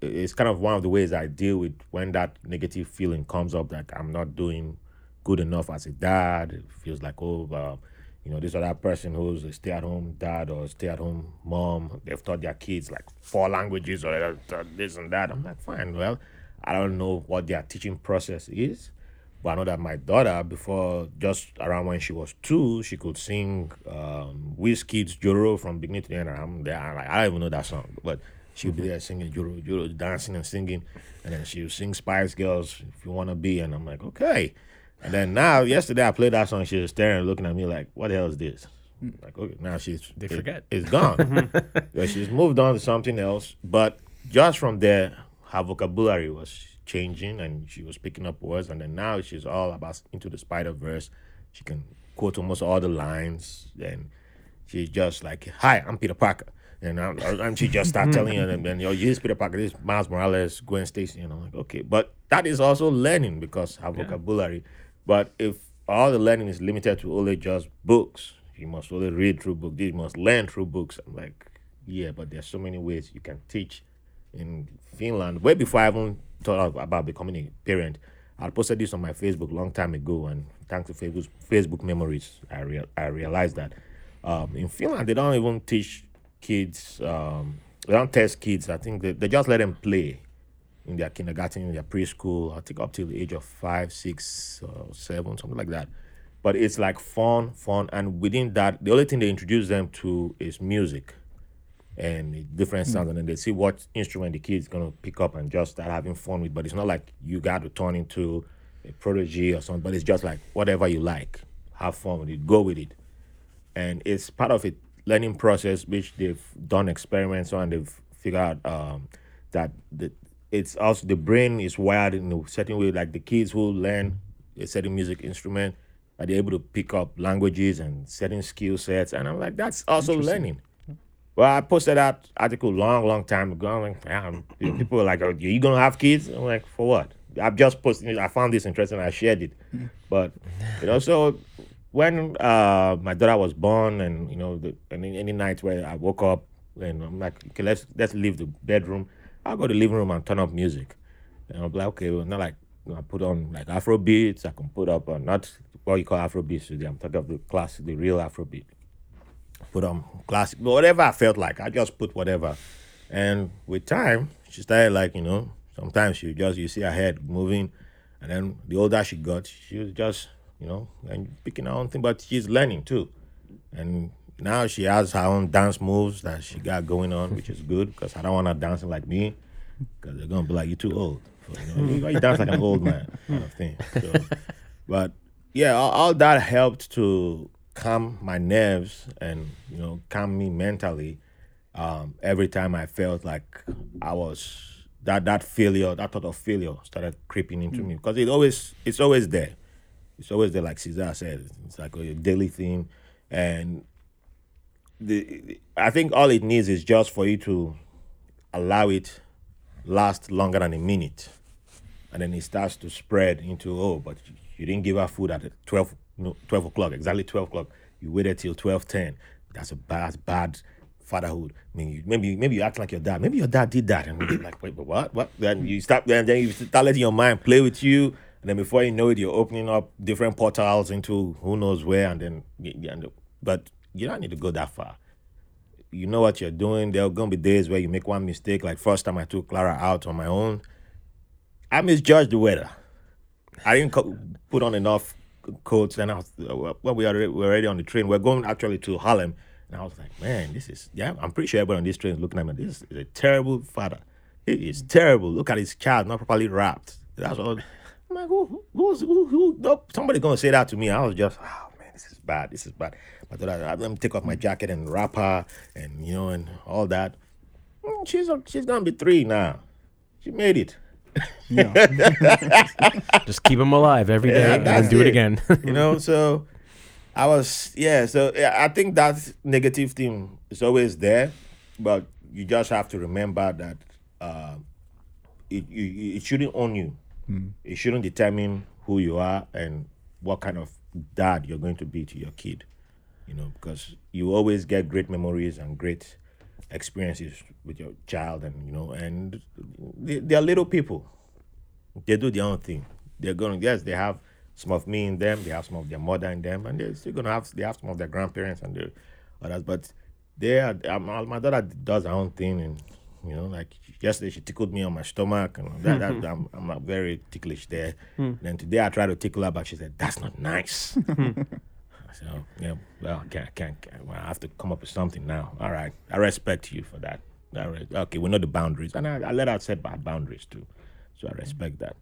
it's kind of one of the ways I deal with when that negative feeling comes up that I'm not doing good enough as a dad. It feels like, oh, uh, you know, this other person who's a stay-at-home dad or stay-at-home mom, they've taught their kids like four languages or uh, this and that. I'm like, fine, well, I don't know what their teaching process is, but I know that my daughter, before just around when she was two, she could sing um, Wizkid's Joro from beginning to end. I'm there, I'm like, I don't even know that song, but she would be there singing Joro, Joro, dancing and singing, and then she would sing Spice Girls if you want to be, and I'm like, okay. And then now, yesterday I played that song. She was staring, looking at me like, "What the hell is this?" Like, okay, now she's They it- forget. it's gone. Yeah, she's moved on to something else. But just from there, her vocabulary was changing, and she was picking up words. And then now she's all about into the Spider Verse. She can quote almost all the lines, and she's just like, "Hi, I'm Peter Parker." And, I'm, and she just start mm. telling you, and then, yo, here's Peter Parker, this is Miles Morales, Gwen Stacy, and I'm like, okay. But that is also learning because her vocabulary. But if all the learning is limited to only just books, you must only read through books, you must learn through books. I'm like, yeah, but there's so many ways you can teach in Finland. Way before I even thought about becoming a parent, I posted this on my Facebook long time ago, and thanks to Facebook, Facebook memories, I real I realized that um, in Finland they don't even teach kids. Um, they don't test kids. I think they, they just let them play in their kindergarten, in their preschool. I think up till the age of five, six, or seven, something like that. But it's like fun, fun, and within that, the only thing they introduce them to is music and different sounds, and then they see what instrument the kid's gonna pick up and just start having fun with. But it's not like you got to turn into a prodigy or something. But it's just like whatever you like, have fun with it, go with it, and it's part of a learning process which they've done experiments on. They've figured out um, that the, it's also the brain is wired in a certain way. Like the kids who learn a certain music instrument, are they able to pick up languages and certain skill sets? And I'm like, that's also learning. Well, I posted that article long, long time ago. I'm like, people were like, "Are you gonna have kids?" I'm like, for what? I've just posted it. I found this interesting. I shared it, but you know, so when uh, my daughter was born, and you know, the, and any, night where I woke up and I'm like, okay, let's let's leave the bedroom. I'll go to the living room and turn up music, and I'm like, okay, well, not like you know, I put on like Afro beats. I can put up uh, not what you call Afro beats today. I'm talking of the classic, the real Afro beat put on classic, whatever I felt like. I just put whatever. And with time, she started like, you know, sometimes she just, you see her head moving. And then the older she got, she was just, you know, and picking her own thing, but she's learning too. And now she has her own dance moves that she got going on, which is good because I don't want her dancing like me because they're going to be like, you're too old. You, know, you dance like an old man kind of thing. So, but yeah, all, all that helped to calm my nerves and you know calm me mentally um, every time I felt like I was that that failure, that thought of failure started creeping into me because it always it's always there. It's always there, like Cesar said. It's like a daily thing, and the I think all it needs is just for you to allow it last longer than a minute, and then it starts to spread into oh, but you didn't give her food at 12, no, 12 o'clock, exactly 12 o'clock. You waited till 12.10. That's a bad, that's bad fatherhood. I mean, you, maybe maybe you act like your dad. Maybe your dad did that, and you're like, wait, but what? What? Then you stop. Then then you start letting your mind play with you, and then before you know it, you're opening up different portals into who knows where, and then and- but you don't need to go that far. You know what you're doing. There are gonna be days where you make one mistake. Like first time I took Clara out on my own, I misjudged the weather. I didn't co- put on enough coats. Then I was when we were we were already on the train. We're going actually to Harlem, and I was like, man, this is yeah. I'm pretty sure everybody on this train is looking at me. This is a terrible father. He is terrible. Look at his child not properly wrapped. That's all. I'm like, who, who, who's, who, who, no, somebody gonna say that to me. I was just, oh man, this is bad. This is bad. But then I, let me take off my jacket and wrap her, and you know, and all that. Mm, She's she's gonna be three now. She made it. Just keep them alive every day Yeah, and then do it, it. again. you know so i was yeah so yeah, i think that negative thing is always there but you just have to remember that uh, it, you, it shouldn't own you it shouldn't determine who you are and what kind of dad you're going to be to your kid you know because you always get great memories and great experiences with your child and you know and they, they're little people they do their own thing. They're going yes, they have some of me in them, they have some of their mother in them, and they're still gonna have they have some of their grandparents and their others. But they are uh, my, my daughter does her own thing, and you know, like yesterday she tickled me on my stomach, and that, that I'm I'm very ticklish there. Then today I tried to tickle her, but she said that's not nice. So yeah, well, I can't, can't, can't well, I have to come up with something now. All right, I respect you for that. All right, okay, we know the boundaries, and I, I let out set my boundaries too, so I respect that.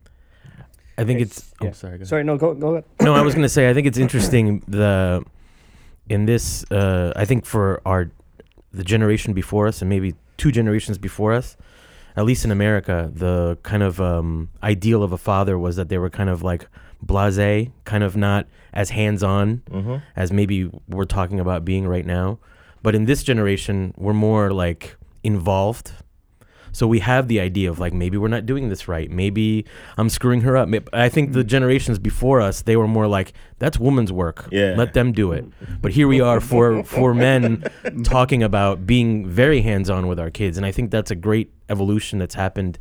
I think it's. Yeah. Oh, sorry. Go ahead. Sorry, no, go go ahead. no, I was gonna say I think it's interesting the in this. Uh, I think for our the generation before us and maybe two generations before us, at least in America, the kind of um, ideal of a father was that they were kind of like blasé, kind of not as hands on Mm-hmm. as maybe we're talking about being right now. But in this generation, we're more like involved. So we have the idea of like maybe we're not doing this right. Maybe I'm screwing her up. I think the generations before us, they were more like that's woman's work. Yeah. Let them do it. But here we are for for men talking about being very hands-on with our kids and I think that's a great evolution that's happened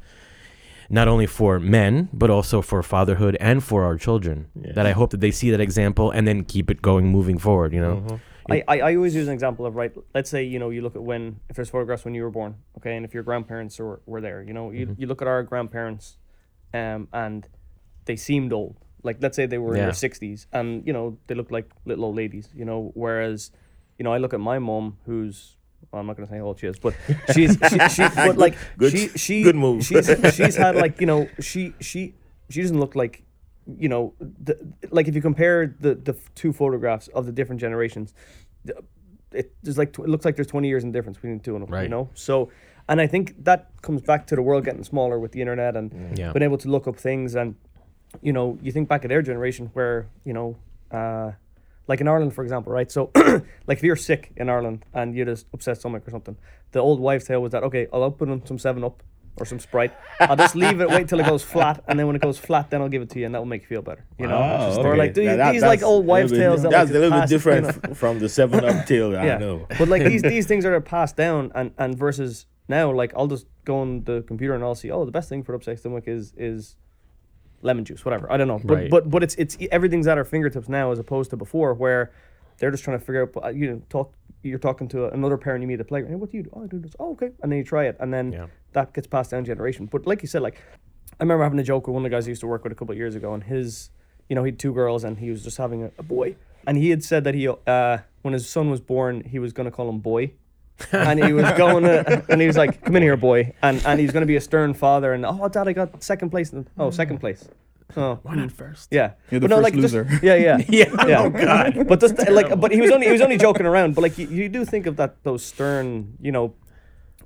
not only for men but also for fatherhood and for our children. Yeah. That I hope that they see that example and then keep it going moving forward, you know. Mm-hmm. I, I, I always use an example of right. Let's say you know you look at when if there's photographs when you were born, okay, and if your grandparents were, were there, you know, you, you look at our grandparents, um, and they seemed old. Like let's say they were in their sixties, and you know they looked like little old ladies, you know. Whereas, you know, I look at my mom, who's well, I'm not gonna say how old she is, but she's she, she but like Good- she she good move. She's she's had like you know she she she doesn't look like you know the, like if you compare the the two photographs of the different generations the- it there's like it looks like there's 20 years in difference between the two of them you know so and i think that comes back to the world getting smaller with the internet and Yeah. being able to look up things and you know you think back at their generation where you know uh like in Ireland, for example, right? So, like if you're sick in Ireland and you just upset stomach or something, the old wives' tale was that okay, I'll put in some Seven Up or some Sprite. I'll just leave it, wait till it goes flat, and then when it goes flat, then I'll give it to you, and that will make you feel better. You know, Oh, or okay. like these, Now that- these like old wives' tales. That That's like, a little bit different you know. from the Seven Up tale. I yeah. know. But like these these things are passed down, and and versus now, like I'll just go on the computer and I'll see, oh, the best thing for upset stomach is is lemon juice, whatever. I don't know, but Right. but but it's it's everything's at our fingertips now, as opposed to before, where they're just trying to figure out. uh, You know, talk. You're talking to another parent you meet at playground. Hey, what do you do? Oh, I do this. Oh, okay. And then you try it, and then Yeah. that gets passed down generation. But like you said, like I remember having a joke with one of the guys I used to work with a couple of years ago, and his, you know, he had two girls, and he was just having a, a boy, and he had said that he, uh, when his son was born, he was going to call him boy. and he was going to, and he was like, "Come in here, boy," and and he's going to be a stern father. And oh, dad, I got second place. And, oh, second place. Oh, Why not first? yeah. You're the but no, first like just- loser. yeah, yeah, Yeah. yeah. Oh God. But just like, but he was only he was only joking around. But like, you, you do think of that those stern, you know.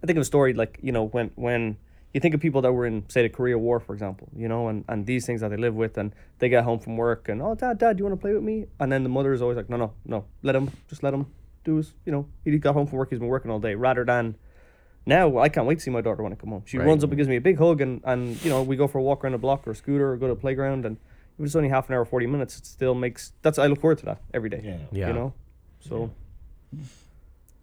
I think of a story like you know when when you think of people that were in say the Korea War, for example, you know, and and these things that they live with, and they get home from work, and oh, dad, dad, do you want to play with me? And then the mother is always like, no, no, no, let him, just let him do his, you know, he got home from work, he's been working all day, rather than. Now I can't wait to see my daughter when I come home. She Right. runs up and gives me a big hug, and, and you know we go for a walk around the block or a scooter or go to a playground, and if it's only half an hour, forty minutes, it still makes. That's I look forward to that every day. Yeah. Yeah. You know, so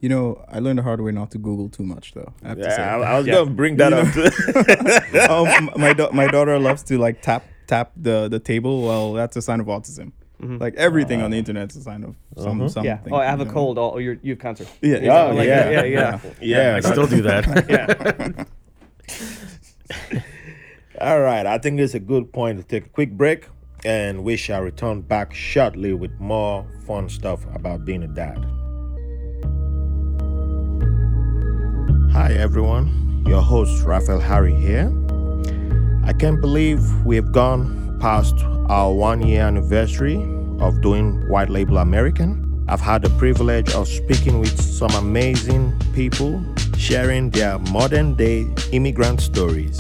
You know, I learned the hard way not to Google too much, though. I have to say. Yeah, I, I was Yeah. gonna bring that You up. Too. um, my da- my daughter loves to like tap tap the the table. Well, that's a sign of autism. Like everything on the internet is a sign of some Uh-huh. something. yeah. Oh, I have a you know. cold. Oh, you're you have cancer. Yeah, Oh, exactly. yeah. yeah, yeah. yeah, I still do that. Yeah. All right, I think it's a good point to take a quick break, and we shall return back shortly with more fun stuff about being a dad. Hi, everyone. Your host, Raphael Harry here. I can't believe we have gone past our one year anniversary of doing White Label American. I've had the privilege of speaking with some amazing people sharing their modern day immigrant stories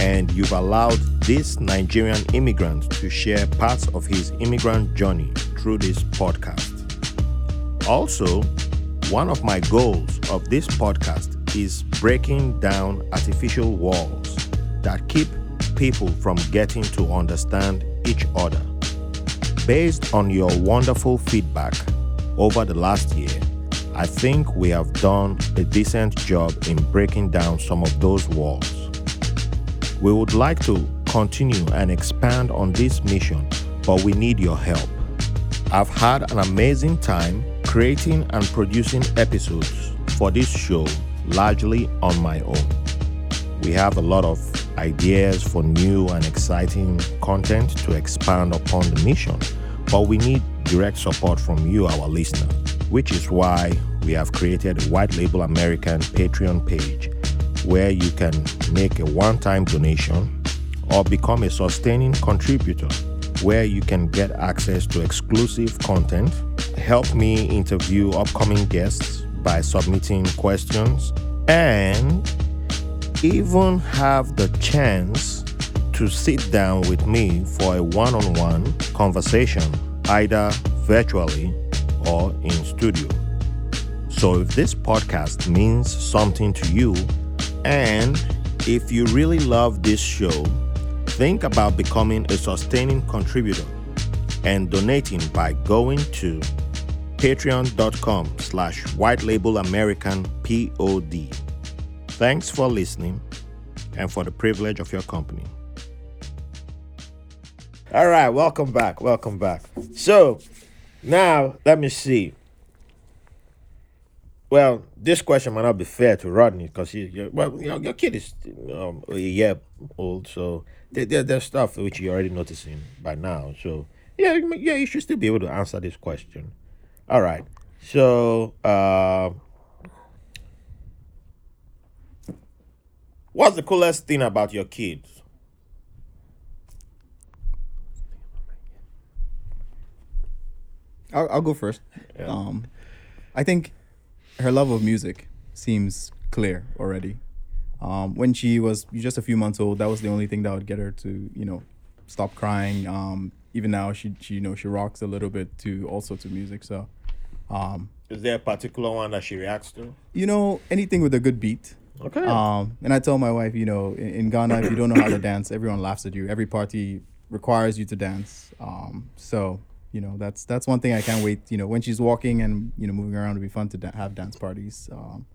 and you've allowed this Nigerian immigrant to share parts of his immigrant journey through this podcast. Also, one of my goals of this podcast is breaking down artificial walls that keep people from getting to understand each other. Based on your wonderful feedback over the last year, I think we have done a decent job in breaking down some of those walls. We would like to continue and expand on this mission, but we need your help. I've had an amazing time creating and producing episodes for this show largely on my own. We have a lot of ideas for new and exciting content to expand upon the mission, but we need direct support from you, our listener, which is why we have created a White Label American Patreon page where you can make a one time donation or become a sustaining contributor where you can get access to exclusive content, help me interview upcoming guests by submitting questions, and even have the chance to sit down with me for a one on one conversation, either virtually or in studio. So, if this podcast means something to you, and if you really love this show, think about becoming a sustaining contributor and donating by going to patreon.com slash white label american pod thanks for listening and for the privilege of your company all right welcome back welcome back so now let me see well, this question might not be fair to Rodney because you, well, you know, your kid is um, a year old, so there, there's stuff which you're already noticing by now. So yeah, yeah, you should still be able to answer this question. All right. So, uh, what's the coolest thing about your kids? I'll, I'll go first. Yeah. Um, I think her love of music seems clear already. Um, when she was just a few months old, that was the only thing that would get her to, you know, stop crying. Um, even now, she, she, you know, she rocks a little bit to all sorts of music. So, um, Is there a particular one that she reacts to? you know, anything with a good beat. Okay. Um, and I tell my wife, you know, in, in Ghana, if you don't know how to dance, everyone laughs at you. Every party requires you to dance. Um, so you know, that's that's one thing I can't wait. You know, when she's walking and you know moving around, it'll be fun to da- have dance parties. Um,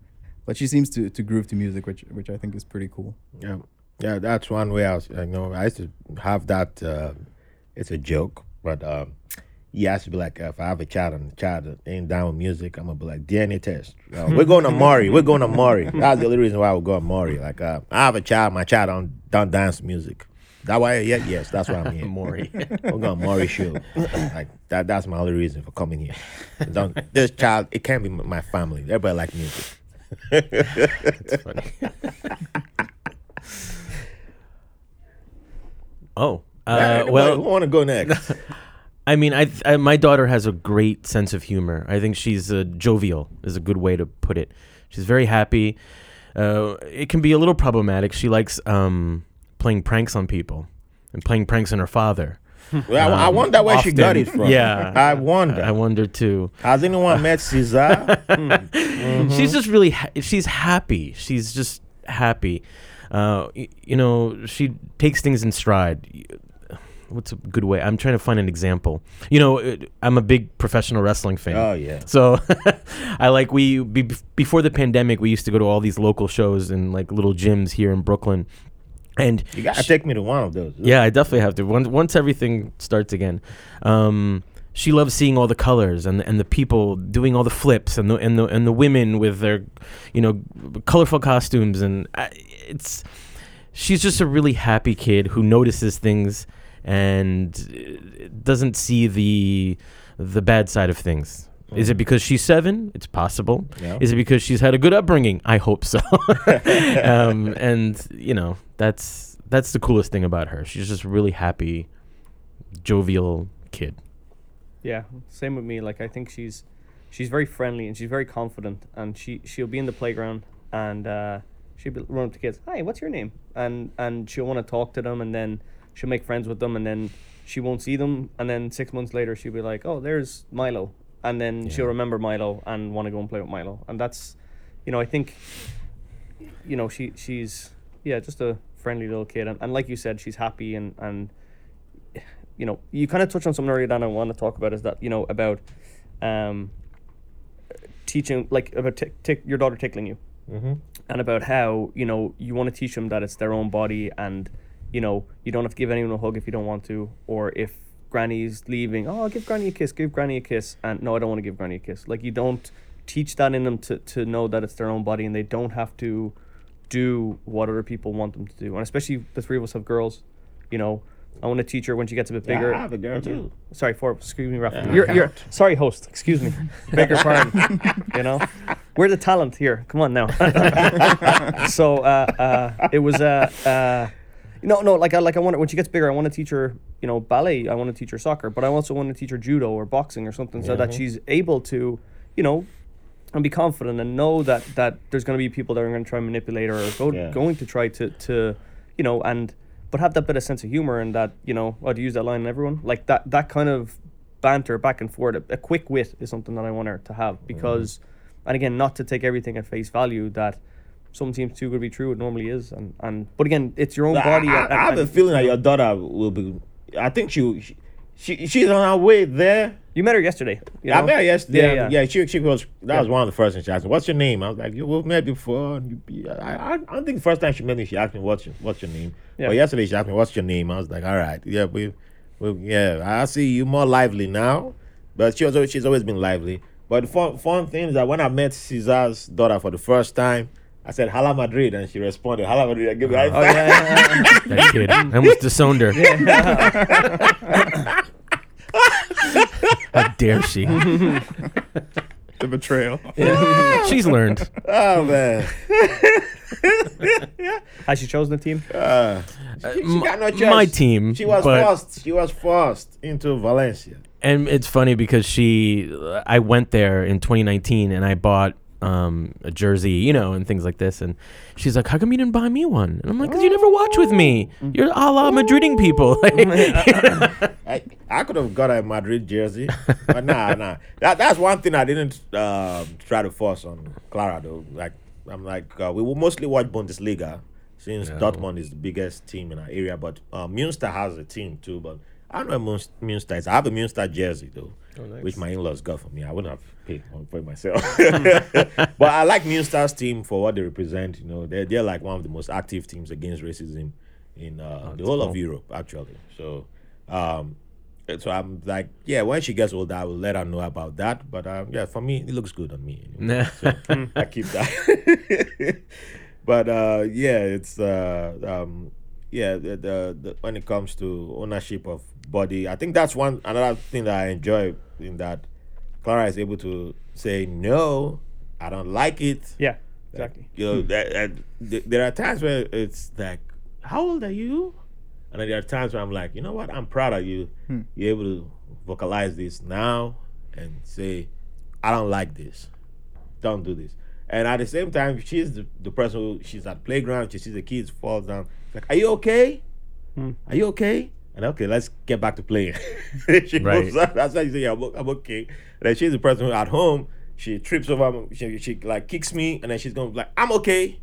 but she seems to, to groove to music, which which I think is pretty cool. Yeah, yeah, that's one way I was. You know, I used to have that. Uh, it's a joke, but um, he has to be like, if I have a child and the child ain't down with music, I'm gonna be like DNA test. Uh, we're going to Maury. We're going to Maury. That's the only reason why I would go to Maury. Like, uh, I have a child. My child don't don't dance music. That why? Yeah, yes, that's why I'm here. Maury. We're going to Maury show. like that. That's my only reason for coming here. Don't, this child, it can't be my family. Everybody like music. It's funny. oh, uh, who well, want to go next? I mean, I, I my daughter has a great sense of humor. I think she's uh, jovial is a good way to put it. She's very happy. Uh, it can be a little problematic. She likes um, playing pranks on people and playing pranks on her father. Well, I, I Um, wonder where she got it from. Yeah. I wonder. I wonder too. Has anyone met Cesar? She's just really ha- she's happy. She's just happy. Uh, y- you know, she takes things in stride. What's a good way? I'm trying to find an example. You know, I'm a big professional wrestling fan. oh yeah. So I like we be, before the pandemic we used to go to all these local shows in like little gyms here in Brooklyn. And You gotta she- take me to one of those. yeah, I definitely have to. Once once everything starts again, um, she loves seeing all the colors and and the people doing all the flips and the and the and the women with their, you know, colorful costumes and I, it's. She's just a really happy kid who notices things and doesn't see the the bad side of things. Is it because she's seven? It's possible. Yeah. Is it because she's had a good upbringing? I hope so. um, and you know, that's that's the coolest thing about her. She's just really happy, jovial kid. Yeah, same with me. Like I think she's she's very friendly and she's very confident, and she she'll be in the playground and uh, she'll be run up to kids. Hi, what's your name? And and she'll want to talk to them, and then she'll make friends with them, and then she won't see them, and then six months later she'll be like, oh, there's Milo, and then she'll remember Milo and want to go and play with Milo, and that's, you know, I think, you know, she she's yeah just a friendly little kid, and, and like you said, she's happy and and you know, you kind of touched on something earlier that I want to talk about is that, you know, about um, teaching, like about tick tick your daughter tickling you. Mm-hmm. and about how, you know, you want to teach them that it's their own body and, you know, you don't have to give anyone a hug if you don't want to, or if Granny's leaving. Oh, give Granny a kiss. Give Granny a kiss. And no, I don't want to give Granny a kiss. Like you don't teach that in them to to know that it's their own body and they don't have to do what other people want them to do. And especially the three of us have girls. You know, I want to teach her when she gets a bit bigger. I have a girl too. Sorry, for excuse me, Rafa. Yeah. You're, you're sorry, host. Excuse me. Beg your pardon. you know, we're the talent here. Come on now. so uh, uh, it was uh, uh, no, no. Like I like I want when she gets bigger, I want to teach her, you know, ballet. I want to teach her soccer, but I also want to teach her judo or boxing or something, so that she's able to, you know. And be confident and know that that there's going to be people that are going to try and manipulate her or go, Yeah. going to try to to, you know, and but have that bit of sense of humor and that you know to use that line in everyone like that that kind of banter back and forth a, a quick wit is something that i want her to have because mm-hmm. and again not to take everything at face value that some seems too good to be true it normally is and and but again it's your own body I, and- I have and- a feeling that your daughter will be. I think she, she, she she's on her way there. you met her yesterday you I met her yesterday. yeah, yeah. Yeah, she she was that Yeah. was one of the first things she asked me. What's your name? I was like, you we've met before. And you, be- I, I I don't think the first time she met me, she asked me what's your, what's your name. Yeah. But yesterday she asked me what's your name. I was like, all right, yeah, we, we yeah, I see you more lively now. But she was she's always been lively. But the fun, fun thing is that when I met Cesar's daughter for the first time, I said Hala Madrid, and she responded Hala Madrid. I give her a high oh five. yeah, yeah, yeah. That kid. I almost disowned her. How dare she? The betrayal. She's learned. Oh man. has she chosen the team Uh, she, she got no my team, She was but- forced. She was forced into Valencia. And it's funny because she, I went there in 2019 and I bought um, a jersey, you know, and things like this. And she's like, "How come you didn't buy me one?" And I'm like, "Cause you never watch with me. You're a la Madriding people." I, I could have got a Madrid jersey, but nah, nah. That that's one thing I didn't um, try to force on Clara though. Like I'm like uh, we will mostly watch Bundesliga since Dortmund is the biggest team in our area, but uh, Munster has a team too. But I don't know Munster, is. I have a Munster jersey though, which my in-laws got for me. I wouldn't have paid for myself. but I like Munster's team for what they represent. You know, they're they're like one of the most active teams against racism in uh, the whole of Europe actually. So. Um, so I'm like, yeah, when she gets older, I will let her know about that. But um, yeah, for me, it looks good on me. anyway. So I keep that. but uh, yeah, it's uh, um, yeah, the, the, the when it comes to ownership of body, I think that's one another thing that I enjoy in that Clara is able to say no, I don't like it. yeah exactly You know, that, that, th- there are times where it's like, how old are you? And then there are times where I'm like, you know what? I'm proud of you. Hmm. You're able to vocalize this now and say, I don't like this. Don't do this. And at the same time, she's the, the person who she's at playground, she sees the kids fall down. It's like, are you okay? Hmm. Are you okay? And okay, let's get back to playing. she Right. moves on. That's why you say, yeah, I'm, o- I'm okay. And then she's the person who at home, she trips over, me, she, she like kicks me, and then she's going to be like, I'm okay.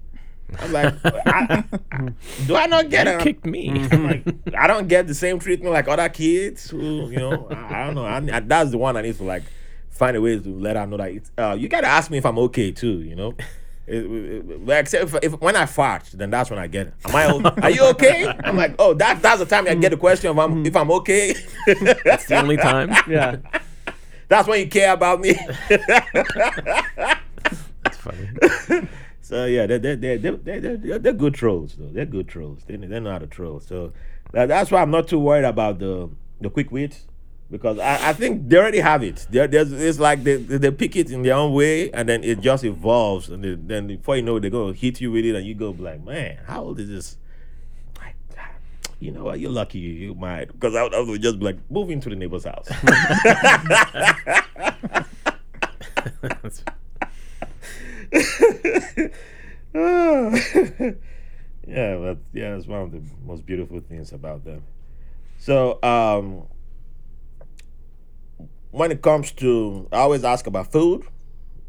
I'm like, I, do I not get you it? kicked me. I'm like, I don't get the same treatment like other kids who, you know, I, I don't know. I, I- that's the one I need to like find a way to let her know that it's, uh, you gotta ask me if I'm okay too, you know. It- it- it- except if, if when I fart, then that's when I get it. Am I? o- Are you okay? I'm like, oh, that that's the time I get the question if I'm if I'm okay. That's the only time. yeah that's when you care about me. That's funny. So yeah, they're they're they're, they're, they're, they're, good trolls though. They're good trolls. They, they know how to troll. So that, that's why I'm not too worried about the the quick wit because I, I think they already have it. There's it's like they, they they pick it in their own way and then it just evolves and they, then before you know it, they go hit you with it and you go like, man, how old is this? You know what? You're lucky you, might because I, would- I would just be like, move into the neighbor's house. yeah, but yeah, it's one of the most beautiful things about them. So, um, when it comes to, I always ask about food,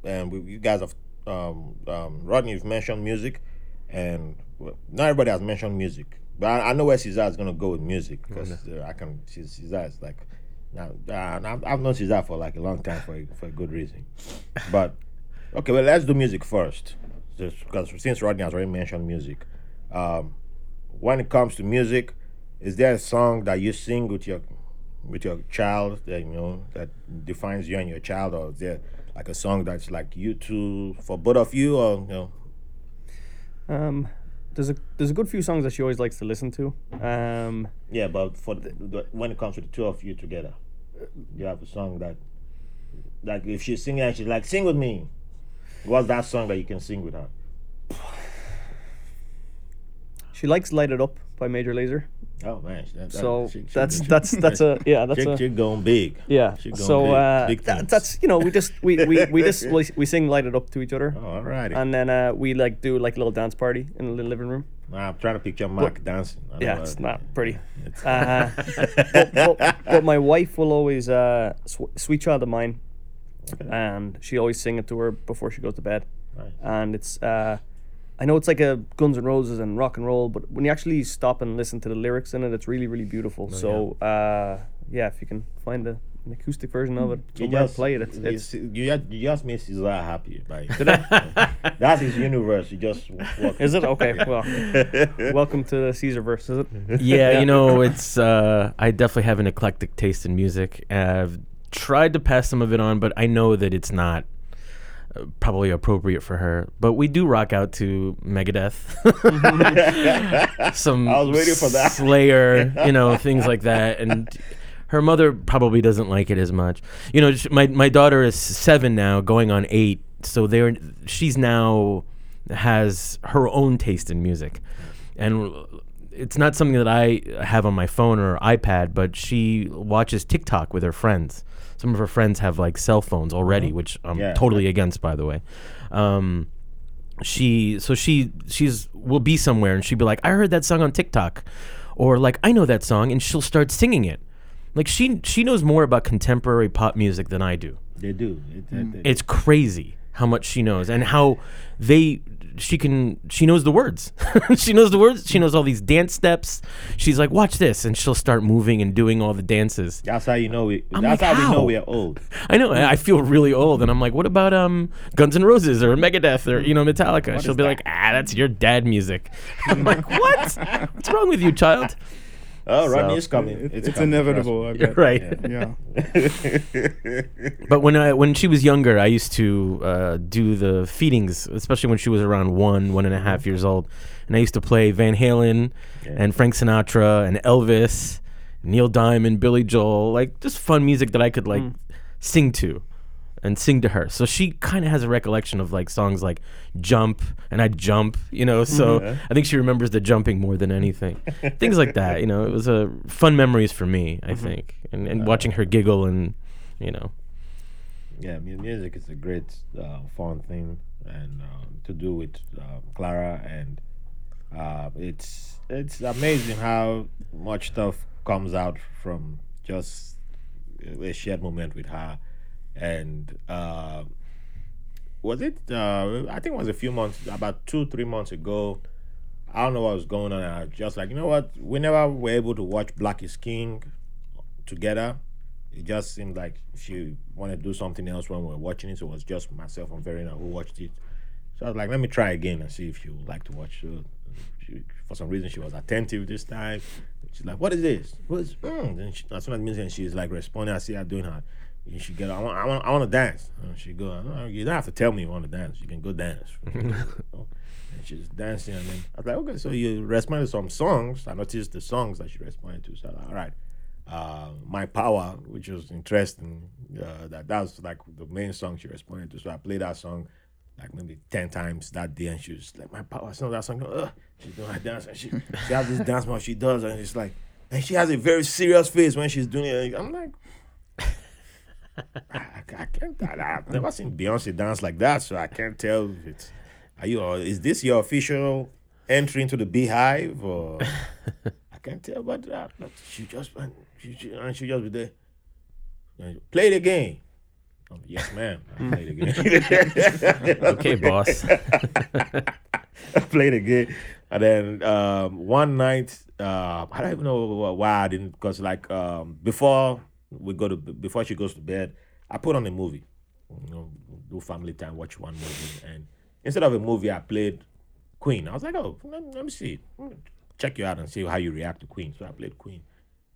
and we, you guys have, um, um, Rodney, you've mentioned music, and well, not everybody has mentioned music, but I, I know where Cesar is gonna go with music because uh, I can. Cesar is like, now, uh, I've, known Cesar for like a long time for a, for a good reason, but okay, well, let's do music first, just because since Rodney has already mentioned music, um, when it comes to music, is there a song that you sing with your with your child that you know that defines you and your child, or is there like a song that's like you two for both of you, or you know? Um, there's a there's a good few songs that she always likes to listen to. Um, Yeah, but for the, the, when it comes to the two of you together, you have a song that, like, if she's singing and she's like, "Sing with me," what's that song that you can sing with her? she likes "Light It Up" by Major Lazer. Oh man, that, So she- she- that's she- that's that's a yeah that's a she going big. yeah. going So big, uh, big that, that's you know we just we we, we just we, we sing "Light It Up" to each other. Oh, all righty. And then uh, we like do like a little dance party in the living room. I'm trying to picture Mark dancing. I Yeah, know, it's not pretty. it's- Uh, but, but, but my wife will always uh, sw- "Sweet Child of Mine," and she always sing it to her before she goes to bed. Nice. And it's uh, I know it's like a Guns N' Roses and rock and roll, but when you actually stop and listen to the lyrics in it, it's really really beautiful. so uh, yeah, if you can find a, an acoustic version of it, You just play it. It's, you it's s- you just, you just made Cesar happy. By, that's his universe. You just walk. is it okay? Well, welcome to the Cesar verse. Is it? yeah, you know, it's uh, I definitely have an eclectic taste in music. I've tried to pass some of it on, but I know that it's not probably appropriate for her. But we do rock out to Megadeth, some I was waiting for that. Slayer, you know, things like that, and. Her mother probably doesn't like it as much. You know, my my daughter is seven now, going on eight. So they're she's now has her own taste in music, and it's not something that I have on my phone or iPad, but she watches TikTok with her friends. Some of her friends have like cell phones already, which I'm Yeah. totally against, by the way. Um, she so she she's will be somewhere and she'd be like, I heard that song on TikTok, or like I know that song, and she'll start singing it. Like she she knows more about contemporary pop music than I do They do. It, it, it- it's crazy how much she knows and how they she can she knows the words. She knows the words. She knows all these dance steps. She's like watch this. And she'll start moving and doing all the dances. That's how you know we. I'm That's like, how, we know we are old. i know i feel really old and i'm like what about um guns N' roses or megadeth or you know metallica? She'll be that? like ah that's your dad music. I'm like what? What's wrong with you child Oh, Rodney So- is coming. It- it's it's coming, inevitable. Right. Yeah. But when I when she was younger, I used to uh, do the feedings, especially when she was around one, one and a half years old, and I used to play Van Halen and Frank Sinatra and Elvis, Neil Diamond, Billy Joel, like just fun music that I could like sing to, and sing to her. So she kind of has a recollection of like songs like Jump, and I jump, you know. So I think she remembers the jumping more than anything, things like that. You know, it was a fun memories for me, I think, and, and watching her giggle and you know. Yeah, music is a great, uh, fun thing, and um, to do with uh, Clara, and uh, it's it's amazing how much stuff comes out from just a shared moment with her, and uh, was it? Uh, I think it was a few months, about two, three months ago. I don't know what was going on. I was just like, you know what? We were able to watch Black is King together, it just seemed like she wanted to do something else when we were watching it. So it was just myself and Verena who watched it. So I was like, let me try again and see if she would like to watch. She, for some reason, she was attentive this time. She's like, what is this? What is, mm. She, as soon as she's like responding. I see her doing her. You should get. I want. I want. I want to dance. And she go. "No, You don't have to tell me you want to dance. You can go dance. and she's dancing, and then I was like, okay. So you responded to some songs. I noticed the songs that she responded to. So like, all right uh, My Power, which was interesting. Uh, that that was like the main song she responded to. So I played that song like maybe ten times that day, and she was like, "My Power." Of that song, Ugh. she's doing her dance, and she she has this dance move she does, and it's like, and she has a very serious face when she's doing it. I'm like. I, I can't. I, I've never seen Beyonce dance like that, so I can't tell if it's. Are you? Is this your official entry into the BeyHive, or I can't tell? But, uh, but she just and she, she and she just be there. And, Play the game. Oh, yes, ma'am. I play the game. Okay, boss. I played a game, and then um, one night, uh, I don't even know why I didn't, because like um, before we go to before she goes to bed, I put on a movie, you know, do family time, watch one movie, and instead of a movie, I played Queen. I was like, oh, let, let me see, check you out and see how you react to Queen. So I played Queen.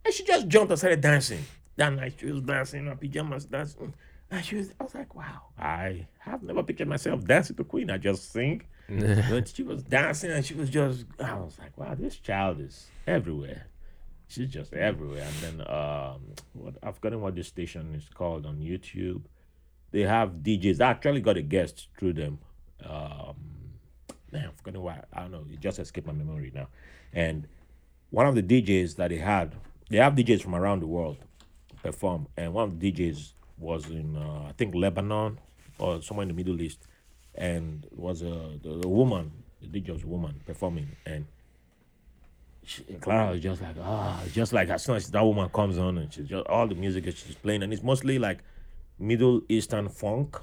And she just jumped and started dancing. That night she was dancing in her pajamas, dancing. And she was, I was like, wow, I have never pictured myself dancing to Queen. I just sing. but she was dancing and she was just, I was like, wow, this child is everywhere. She's just everywhere. And then, um, what I've forgotten what this station is called on YouTube. They have DJs. I actually got a guest through them. Um, man, I've forgotten why. I don't know. It just escaped my memory now. And one of the DJs that they had, they have DJs from around the world perform, and one of the DJs was in uh, I think Lebanon or somewhere in the Middle East, and was a the woman, the DJ was a woman performing, and she, Clara was just like ah, just like as soon as that woman comes on, and she's just all the music that she's playing, and it's mostly like Middle Eastern funk.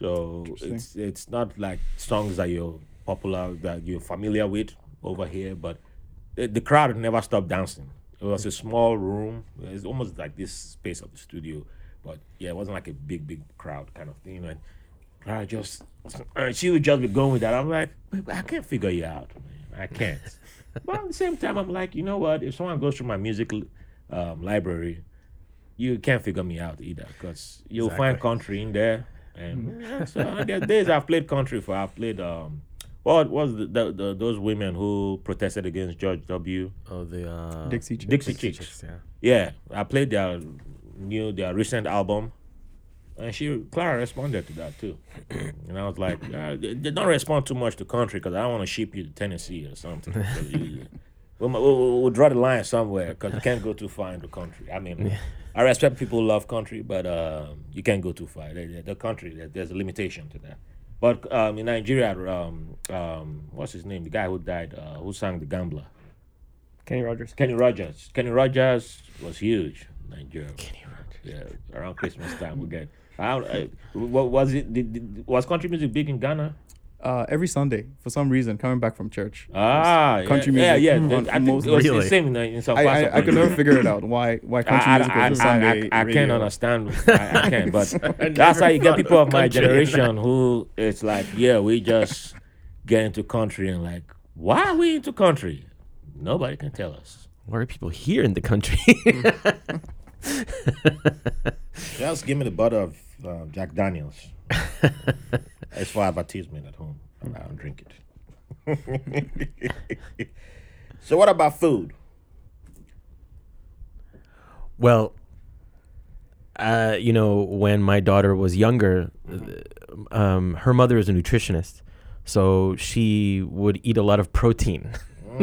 So it's it's not like songs that you're popular that you're familiar with over here, but the, the crowd never stopped dancing. It was a small room. It's almost like this space of the studio, but yeah, it wasn't like a big, big crowd kind of thing. And I just, she would just be going with that. I'm like, I can't figure you out, man. I can't. but at the same time, I'm like, you know what? If someone goes through my music um, library, you can't figure me out either, because you'll find country in there. And yeah, so there are days I've played country for. I've played um, what was the, the, the those women who protested against George W. Oh, the uh, Dixie Chicks. Dixie Chicks. yeah. Yeah, I played their new their recent album, and she Clara responded to that too. and I was like, uh, they, they don't respond too much to country because I don't want to ship you to Tennessee or something. you- We'll, we'll, we'll draw the line somewhere because you can't go too far in the country. I mean, I respect people who love country, but um, you can't go too far. The, the- the country, there's a limitation to that. But um, in Nigeria, um, um, what's his name? The guy who died, uh, who sang The Gambler. Kenny Rogers. Kenny Rogers. Kenny Rogers was huge in Nigeria. Kenny Rogers. Yeah, around Christmas time we get. I, don't- I, what was it? Did, did, was country music big in Ghana? Uh, every Sunday, for some reason, coming back from church. Ah, country yeah, music yeah. on- I on think most- it was Really? the same in, in South I, Africa. I, I could never figure it out why why country I, music I, was a I, Sunday I, I radio. can't understand. I, I can't, but that's how you get people of my generation who it's like, yeah, we just get into country and like, why are we into country? Nobody can tell us. Why are people here in the country? Just give me the bottle of uh, Jack Daniels. it's for advertisement at home. I don't drink it. so, what about food? Well, uh, you know, when my daughter was younger, um, her mother is a nutritionist, so she would eat a lot of protein.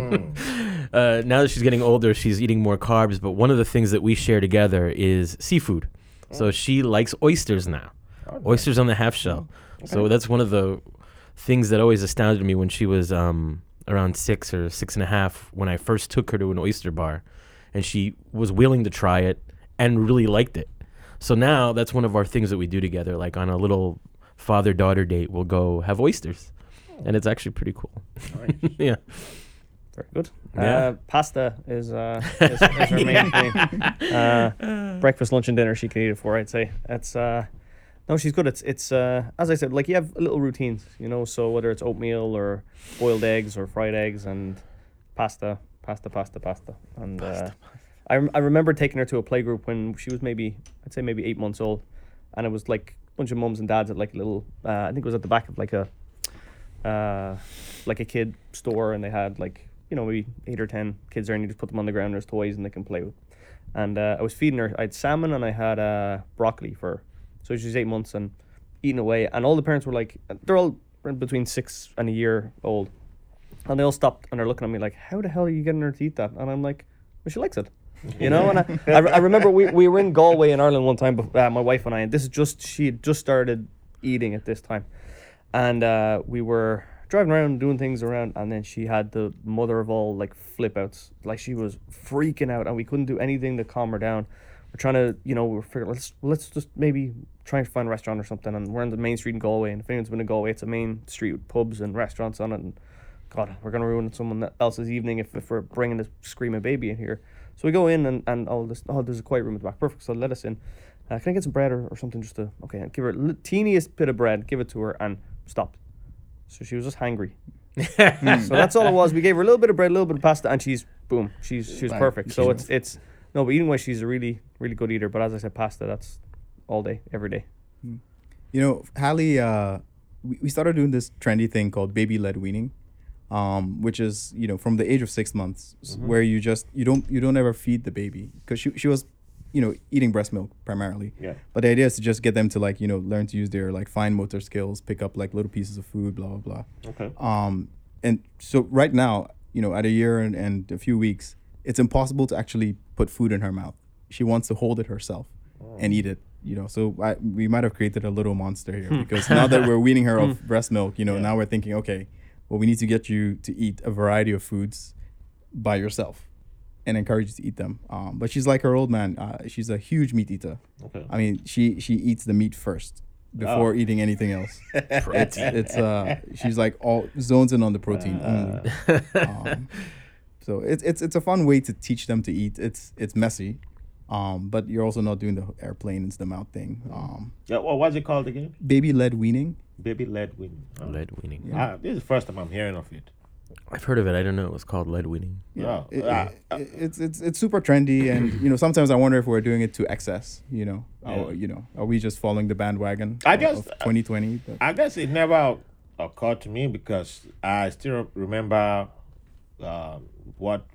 uh, now that she's getting older, she's eating more carbs. But one of the things that we share together is seafood. So she likes oysters now, oysters on the half shell. So that's one of the things that always astounded me when she was um, around six or six and a half when I first took her to an oyster bar, and she was willing to try it and really liked it. So now that's one of our things that we do together. Like on a little father daughter date, we'll go have oysters, and it's actually pretty cool. yeah. Very good. Yeah. Uh, pasta is, uh, is, is her main thing. Uh, breakfast, lunch, and dinner. She can eat it for. I'd say that's. Uh, no, she's good. It's it's uh, as I said, like you have little routines, you know. So whether it's oatmeal or boiled eggs or fried eggs and pasta, pasta, pasta, pasta, and uh, I rem- I remember taking her to a playgroup when she was maybe I'd say maybe eight months old, and it was like a bunch of mums and dads at like a little. Uh, I think it was at the back of like a uh, like a kid store, and they had like you know maybe eight or ten kids there, and you just put them on the ground. There's toys, and they can play with. And uh, I was feeding her. I had salmon and I had uh, broccoli for her. So she's eight months and eating away. And all the parents were like, they're all between six and a year old, and they all stopped and they're looking at me like, "How the hell are you getting her to eat that?" And I'm like, "Well, she likes it." You know, and I, I, I remember we, we were in Galway in Ireland one time, uh, my wife and I, and this is just, she had just started eating at this time and uh, we were driving around doing things around and then she had the mother of all like flip outs like she was freaking out and we couldn't do anything to calm her down. We're trying to you know we're figuring let's let's just maybe try and find a restaurant or something and we're on the main street in galway and if anyone's been to galway it's a main street with pubs and restaurants on it and god we're going to ruin someone else's evening if, if we're bringing this screaming baby in here. So we go in and, and oh, this, oh there's a quiet room at the back. Perfect so let us in. Uh, can I get some bread or, or something just to okay give her a teeniest bit of bread give it to her and stop so she was just hangry so that's all it was we gave her a little bit of bread a little bit of pasta and she's boom, she's she's Right. perfect. So it's it's no, but eating wise, she's a really really good eater. But as I said, pasta that's all day, every day. You know, Hallie, uh, we, we started doing this trendy thing called baby led weaning, um, which is you know from the age of six months, s- where you just you don't you don't ever feed the baby because she she was, you know, eating breast milk primarily. Yeah. But the idea is to just get them to like you know learn to use their like fine motor skills, pick up like little pieces of food, blah blah blah. Okay. Um, and so right now, you know, at a year and, and a few weeks, it's impossible to actually put food in her mouth. She wants to hold it herself and eat it. You know, so I, we might have created a little monster here because now that we're weaning her of breast milk, you know, now we're thinking, okay, well, we need to get you to eat a variety of foods by yourself and encourage you to eat them. Um, but she's like her old man. Uh, she's a huge meat eater. Okay. I mean, she she eats the meat first before eating anything else. it's it's uh she's like all zones in on the protein only. Um, so it's it's it's a fun way to teach them to eat. It's it's messy, um, but you're also not doing the airplane into the mouth thing. Um, Yeah. Well, what's it called again? baby led weaning. Baby led weaning. Oh. Lead weaning. Ah, this is the first time I'm hearing of it. I've heard of it. I don't know. It was called lead weaning. Yeah. It- Ah, it- it's it's it's super trendy, and you know sometimes I wonder if we're doing it to excess. You know, Yeah. Are- you know, are we just following the bandwagon? I guess 2020. I guess it never occurred to me because I still remember uh, what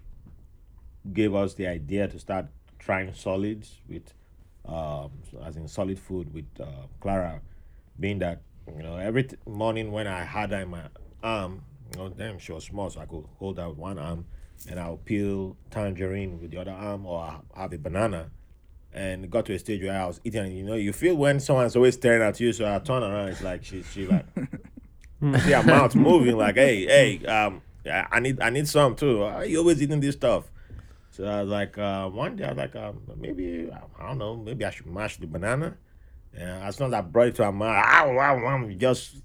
gave us the idea to start trying solids with, um, as in solid food with uh, Clara, being that you know every t- morning when I had her in my arm, know, damn, she was small, so I could hold her with one arm, and I'll peel tangerine with the other arm, or I'll have a banana. And got to a stage where I was eating, and you know, you feel when someone's always staring at you, so I turn around, it's like she, she like, see her mouth moving, like, hey, hey, um, I I need, I need some too. Are you always eating this stuff? So I was like, uh, one day I was like, um, maybe I don't know, maybe I should mash the banana. And as soon as I brought it to her mouth, ow, wow, wow, just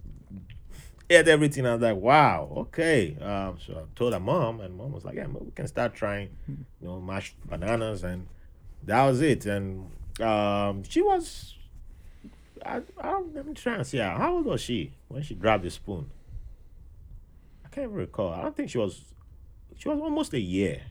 ate everything. I was like, wow, okay. Um, so I told her mom, and mom was like, yeah, we can start trying, you know, mashed bananas, and that was it. And um, she was, I, let me try and see how, how old was she when she grabbed the spoon? I can't recall. I don't think she was, she was almost a year.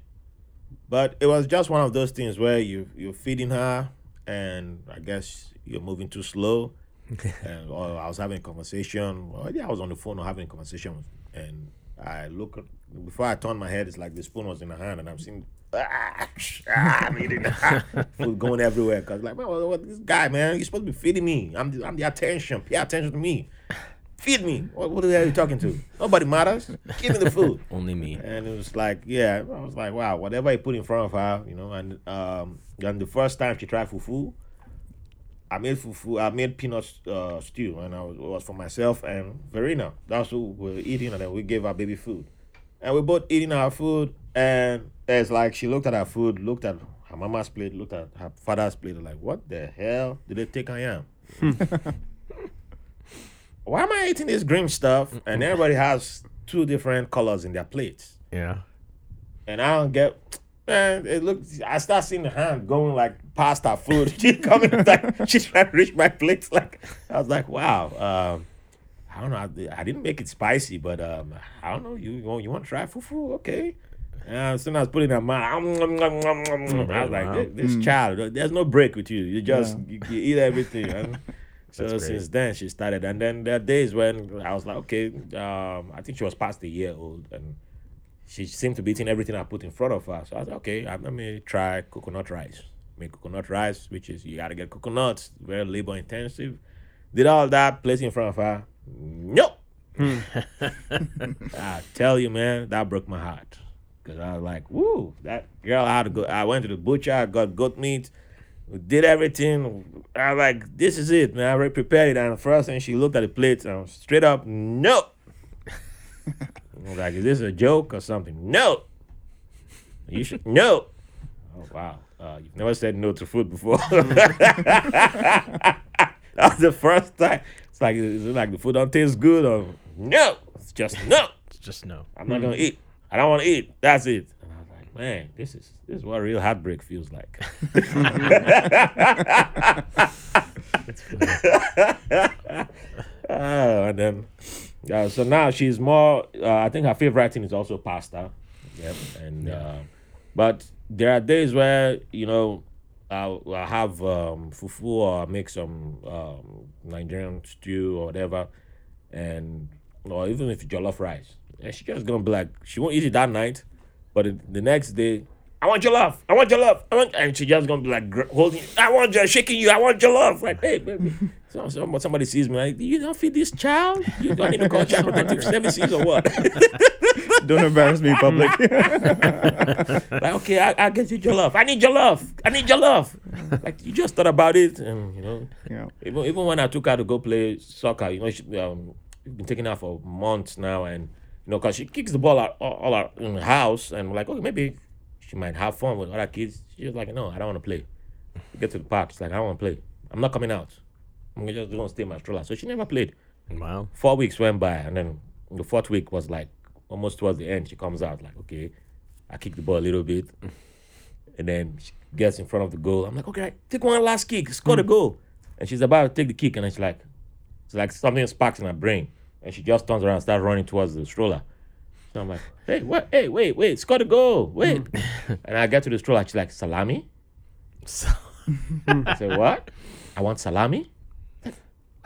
But it was just one of those things where you you're feeding her, and I guess you're moving too slow. and or I was having a conversation. Or yeah, I was on the phone or having a conversation, and I look before I turn my head. It's like the spoon was in her hand, and I'm seeing. Ah, ah, I'm eating food going everywhere. Cause like, man, what, what, this guy, man, you're supposed to be feeding me. I'm the, I'm the attention. Pay attention to me. Feed me. What, what the hell are you talking to? Nobody matters. Give me the food. Only me. And it was like, yeah, I was like, wow, whatever I put in front of her, you know. And um, then the first time she tried fufu, I made fufu, I made peanut uh, stew, and I was, it was for myself and Verena. That's who we were eating, and then we gave our baby food. And we both eating our food, and it's like she looked at her food, looked at her mama's plate, looked at her father's plate, like, what the hell did they take I am? Why am I eating this green stuff? And everybody has two different colors in their plates Yeah. and I don't get. Man, it looks. I start seeing the hand going like past her food. She coming like she's trying to reach my plate. Like I was like, wow. Um, I don't know. I, I didn't make it spicy, but um, I don't know. You you want, you want to try fufu? Okay. And as soon as I was putting it in my mouth, I was like, Wow. this, this child, there's no break with you. You just Yeah. you, you eat everything. And so great. since then she started, and then there are days when I was like, okay, um, I think she was past a year old, and she seemed to be eating everything I put in front of her. So I was like, okay, uh, let me try coconut rice. Make coconut rice, which is you gotta get coconuts, very labor intensive. Did all that, place in front of her. Nope. Hmm. I tell you, man, that broke my heart. Cause I was like, woo, that girl I had to go. I went to the butcher, I got goat meat, we did everything. I was like, this is it, man. I already prepared it. And first thing she looked at the plate and straight up, no. I was like, is this a joke or something? No. You should no. Oh wow. Uh, you've never said no to food before. that was the first time. It's like is it like the food don't taste good or no. It's just no. It's just no. I'm not gonna eat. I don't want to eat. That's it. And I was like, man, this is this is what real heartbreak feels like. Oh, and then uh, so now she's more. Uh, I think her favorite thing is also pasta. Yep, and uh, But there are days where you know I'll, I'll have um, fufu or I'll make some um, Nigerian stew or whatever, and or even if jollof rice, and she just gonna be like she won't eat it that night, but the, the next day. I want your love. I want jollof. I want, and she just gonna be like holding. I want jollof, shaking you. I want your love. Like, hey, baby. So, so somebody sees me like, you don't feed this child. You don't need to call child protective services or what? Don't embarrass me in public. like, okay, I, I get you your love. I need your love. I need jollof. like you just thought about it, and you know, yeah. even even when I took her to go play soccer, you know, she, um, we've been taking her for months now, and you know, cause she kicks the ball out all, all out in the house, and we're like, okay, maybe she might have fun with other kids. She was like, no, I don't want to play. We get to the park, she's like, I don't want to play. I'm not coming out. I'm just gonna stay in my stroller. So she never played. Wow. Four weeks went by, and then the fourth week was like almost towards the end. She comes out like, okay, I kick the ball a little bit, and then she gets in front of the goal. I'm like, okay, take one last kick, score the goal. And she's about to take the kick, and she's like, it's like something sparks in her brain, and she just turns around and starts running towards the stroller. So I'm like, hey, what? Hey, wait, wait, score the goal, wait. Mm. and I get to the stroller, she's like, salami. So, I said, what? I want salami.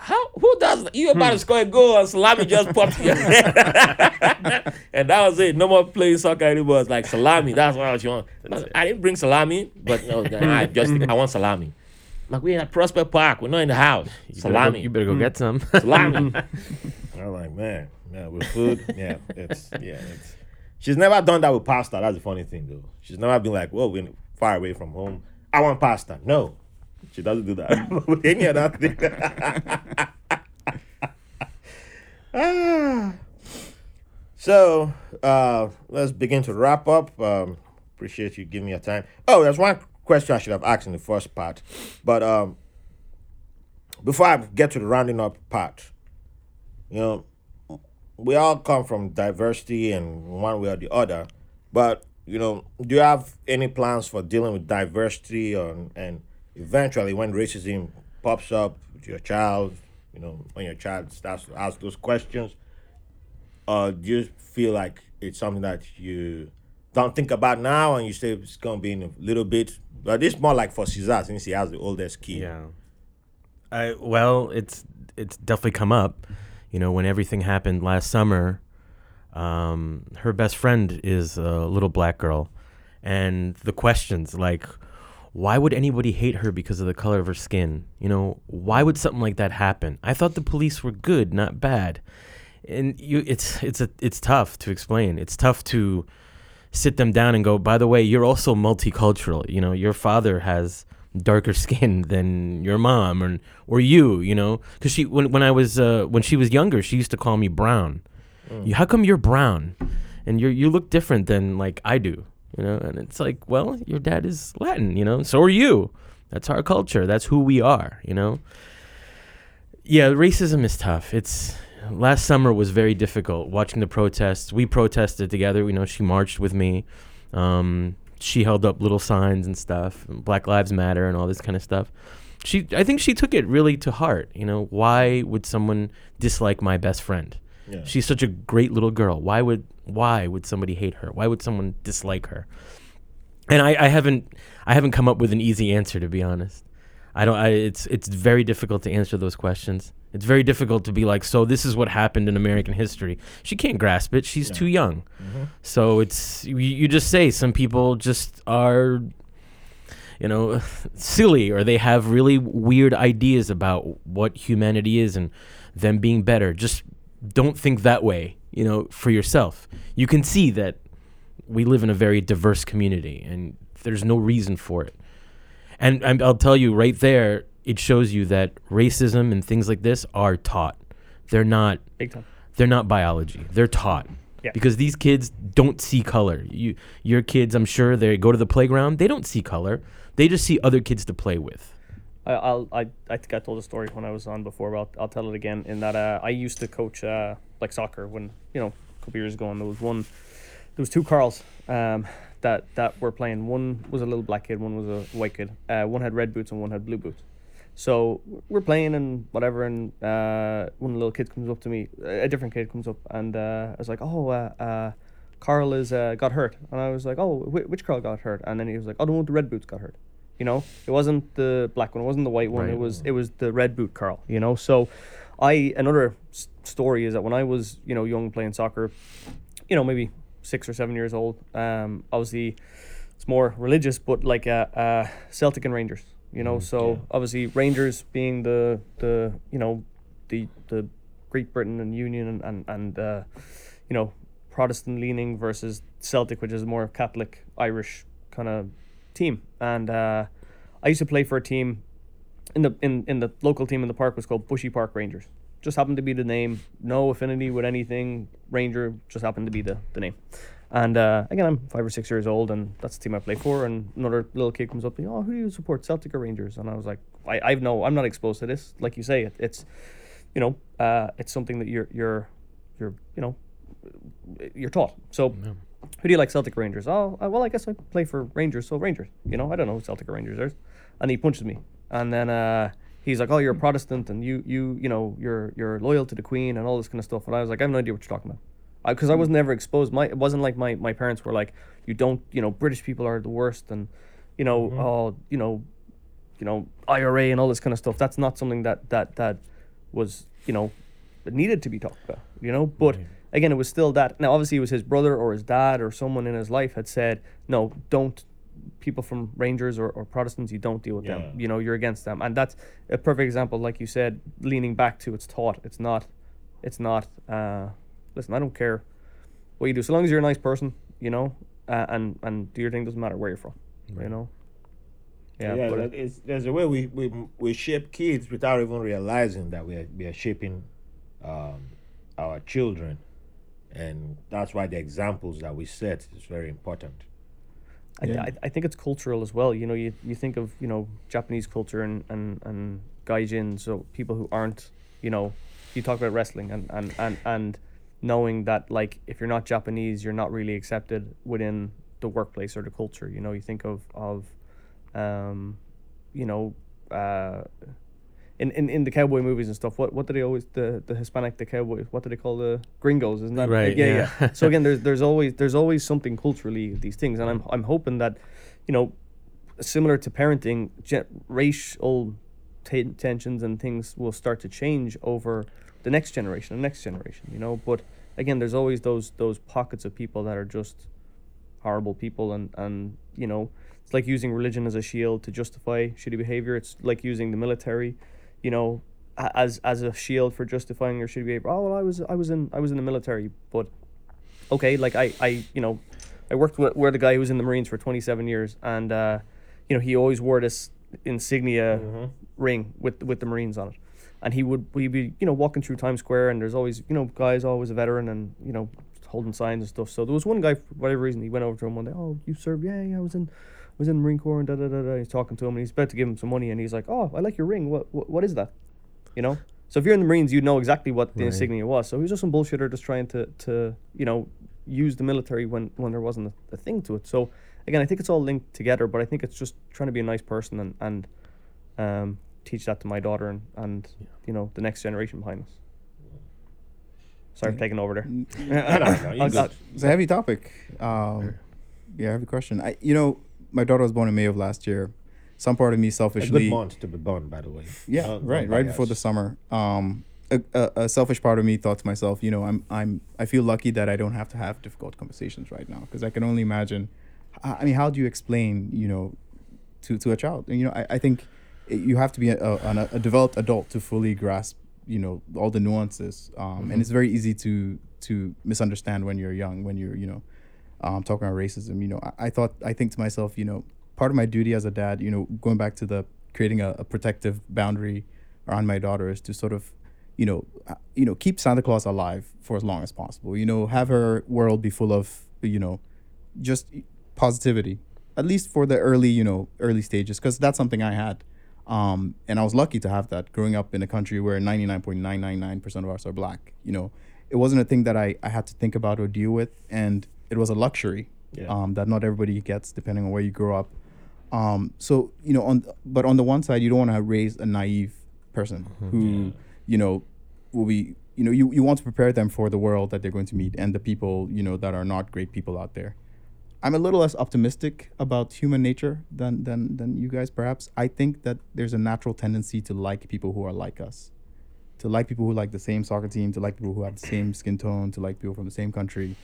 How? Who does that? You about to score a goal and salami just popped in your head. and that was it. No more playing soccer anymore. It's like salami. That's what you want. I didn't bring salami, but no, I just I want salami. Like we're in a Prospect Park. We're not in the house. you better go- Salami. you better go get hmm. some. salami. I'm like, man, man, with food, yeah, it's yeah, it's. She's never done that with pasta. That's the funny thing, though. She's never been like, "Well, we're far away from home. I want pasta." No, she doesn't do that with any other thing. Ah. So uh, let's begin to wrap up. Um, appreciate you giving me your time. Oh, there's one question I should have asked in the first part, but um, before I get to the rounding up part, you know, we all come from diversity in one way or the other, but you know, do you have any plans for dealing with diversity or, and eventually when racism pops up with your child, you know, when your child starts to ask those questions, or do you feel like it's something that you don't think about now and you say it's gonna be in a little bit? But it's more like for Cesar since he has the oldest kid. Yeah. I well, it's it's definitely come up. You know, when everything happened last summer, um, her best friend is a little black girl, and the questions like, why would anybody hate her because of the color of her skin? You know, why would something like that happen? I thought the police were good, not bad. And you, it's it's a it's tough to explain. It's tough to sit them down and go, by the way, you're also multicultural. You know, your father has darker skin than your mom or or you, you know, because she when when I was uh, when she was younger, she used to call me brown. You, how come you're brown, and you you look different than like I do, you know? And it's like, well, your dad is Latin, you know, so are you. That's our culture. That's who we are, you know. Yeah, racism is tough. It's last summer was very difficult watching the protests. We protested together. You know, she marched with me. Um, she held up little signs and stuff, Black Lives Matter and all this kind of stuff. She, I think she took it really to heart. You know, why would someone dislike my best friend? Yeah. She's such a great little girl. Why would why would somebody hate her? Why would someone dislike her? And I, I haven't I haven't come up with an easy answer to be honest. I don't. I, it's it's very difficult to answer those questions. It's very difficult to be like, so this is what happened in American history. She can't grasp it. She's too young. Mm-hmm. So it's you, you just say some people just are, you know, silly or they have really weird ideas about what humanity is and them being better. Just don't think that way. You know, for yourself. You can see that we live in a very diverse community and there's no reason for it. And, and I'll tell you right there, it shows you that racism and things like this are taught. They're not Big time. they're not biology. They're taught. Yeah. Because these kids don't see color. You your kids, I'm sure they go to the playground, they don't see color. They just see other kids to play with. I, I'll, I, I think I told a story when I was on before, but I'll, I'll tell it again. In that uh, I used to coach uh, like soccer when you know a couple years ago, and there was one, there was two Carls um, that that were playing. One was a little black kid, one was a white kid. Uh, one had red boots and one had blue boots. So we're playing and whatever, and uh, one of the little kids comes up to me, a different kid comes up, and uh, I was like, "Oh, uh, uh, Carl is uh, got hurt, and I was like, oh, wh- which Carl got hurt? And then he was like, oh, the one with the red boots got hurt. You know, it wasn't the black one, it wasn't the white one. It was it was the red boot Carl. You know, so I another s- story is that when I was you know young playing soccer, you know maybe six or seven years old, um, obviously it's more religious, but like uh, uh, Celtic and Rangers. You know, so obviously Rangers being the the you know the the Great Britain and Union and and, and uh, you know Protestant leaning versus Celtic, which is more Catholic Irish kind of team. And uh, I used to play for a team in the in, in the local team in the park was called Bushy Park Rangers. Just happened to be the name. No affinity with anything. Ranger just happened to be the, the name. And uh, again, I'm five or six years old, and that's the team I play for. And another little kid comes up to me, "Oh, who do you support, Celtic or Rangers?" And I was like, "I I've no, I'm not exposed to this. Like you say, it, it's, you know, uh, it's something that you're you're, you're, you know, you're taught. So, who do you like, Celtic Rangers? Oh, uh, well, I guess I play for Rangers, so Rangers. You know, I don't know who Celtic or Rangers are. And he punches me, and then uh, he's like, "Oh, you're a Protestant, and you you you know you're you're loyal to the Queen and all this kind of stuff." And I was like, "I have no idea what you're talking about." Because I, was never exposed. My it wasn't like my, my parents were like, you don't, you know, British people are the worst, and, you know, oh, you know, you know, IRA and all this kind of stuff. That's not something that that that was, you know, needed to be talked about. You know, but again, it was still that. Now, obviously, it was his brother or his dad or someone in his life had said, no, don't. People from Rangers or, or Protestants, you don't deal with Yeah. them. You know, you're against them, and that's a perfect example. Like you said, leaning back to it's taught. It's not. It's not. Uh, listen, I don't care what you do, so long as you're a nice person. You know, uh, and and do your thing. Doesn't matter where you're from. You know. Yeah, yeah, but is, there's a way we, we we shape kids without even realizing that we are, we are shaping um, our children, and that's why the examples that we set is very important. I, Yeah. I, I think it's cultural as well. You know, you, you think of you know Japanese culture and and and gaijin, so people who aren't, you know, you talk about wrestling and and and and knowing that like if you're not Japanese, you're not really accepted within the workplace or the culture. You know, you think of of, um, you know, uh. In, in, in the cowboy movies and stuff, what what do they always the, the Hispanic the cowboys what do they call the gringos isn't that? Right, yeah yeah. yeah. So again there's there's always there's always something culturally these things and I'm I'm hoping that you know similar to parenting racial ten tensions and things will start to change over the next generation the next generation you know? But again there's always those those pockets of people that are just horrible people and and you know it's like using religion as a shield to justify shitty behavior. It's like using the military you know as as a shield for justifying your shitty behavior. Oh well i was i was in i was in the military but okay like i i you know i worked with, with a guy who was in the marines for 27 years and uh you know he always wore this insignia ring with with the marines on it. And he would we'd be you know walking through times square and there's always you know guys always a veteran and you know holding signs and stuff. So there was one guy for whatever reason he went over to him one day oh you served yeah yeah i was in was in the marine corps and da da da da he's talking to him and he's about to give him some money and he's like oh i like your ring. What what, what is that? You know? So if you're in the marines you know exactly what the Right. insignia was. So he was just some bullshitter just trying to to you know use the military when when there wasn't a, a thing to it. So again i think it's all linked together but i think it's just trying to be a nice person and and um teach that to my daughter and and you know the next generation behind us. Sorry for taking over there. No, no, no, It's a heavy topic. Um, yeah, heavy question. I, you know, my daughter was born in May of last year. Some part of me selfishly. A good month to be born, by the way. yeah, Don't- right, right before the summer. Um, a, a, a selfish part of me thought to myself, you know, I'm, I'm, I feel lucky that I don't have to have difficult conversations right now because I can only imagine. I I mean, how do you explain, you know, to to a child? And, you know, I, I think it- you have to be a, a, a developed adult to fully grasp, you know, all the nuances. Um, And it's very easy to to misunderstand when you're young, when you're, you know, um, talking about racism. You know, I, I thought, I think to myself, you know, part of my duty as a dad, you know, going back to the creating a, a protective boundary around my daughter is to sort of, you know, uh, you know, keep Santa Claus alive for as long as possible. You know, have her world be full of, you know, just positivity, at least for the early, you know, early stages, because that's something I had. Um, and I was lucky to have that growing up in a country where 99.999% of us are black. You know, it wasn't a thing that I, I had to think about or deal with. And it was a luxury Yeah. um, that not everybody gets depending on where you grow up. Um, so, you know, on, but on the one side, you don't want to raise a naive person who, you know, will be you know you, you want to prepare them for the world that they're going to meet and the people you know that are not great people out there. I'm a little less optimistic about human nature than than than you guys perhaps. I think that there's a natural tendency to like people who are like us to like people who like the same soccer team to like people who have the same skin tone to like people from the same country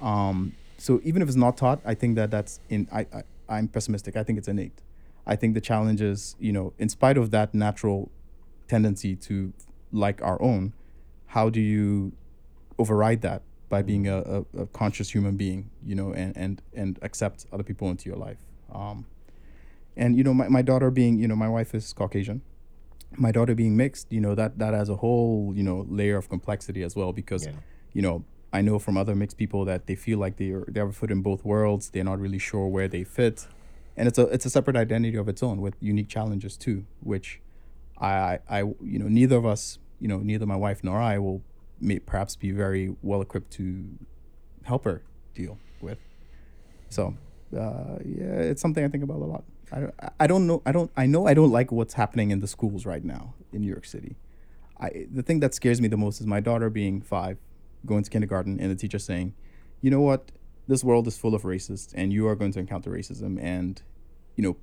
um, so even if it's not taught i think that that's in I, I i'm pessimistic. I think it's innate. I think the challenge is you know in spite of that natural tendency to like our own how do you override that by being a, a, a conscious human being you know and and and accept other people into your life? Um, and you know my, my daughter being you know my wife is caucasian. My daughter being mixed you know that that has a whole you know layer of complexity as well because Yeah. you know i know from other mixed people that they feel like they are they have a foot in both worlds they're not really sure where they fit and it's a it's a separate identity of its own with unique challenges too which i i, you know neither of us you know neither my wife nor i will may perhaps be very well equipped to help her deal with so uh, yeah, it's something I think about a lot. I don't, I don't know. I don't. I know I don't like what's happening in the schools right now in New York City. I the thing that scares me the most is my daughter being five, going to kindergarten, and the teacher saying, "You know what? This world is full of racists, and you are going to encounter racism." And, you know,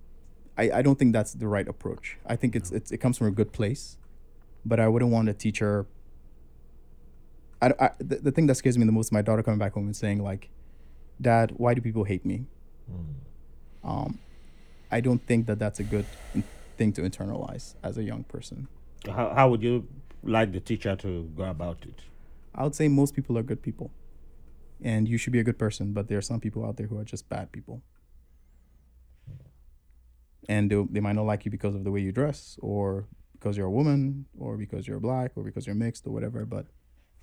I, I don't think that's the right approach. I think it's, it's it comes from a good place, but I wouldn't want a teacher. I, I the, the thing that scares me the most is my daughter coming back home and saying like, "Dad, why do people hate me?" Um, I don't think that that's a good thing to internalize as a young person. How, how would you like the teacher to go about it? I would say most people are good people, and you should be a good person. But there are some people out there who are just bad people, and they they might not like you because of the way you dress, or because you're a woman, or because you're black, or because you're mixed, or whatever. But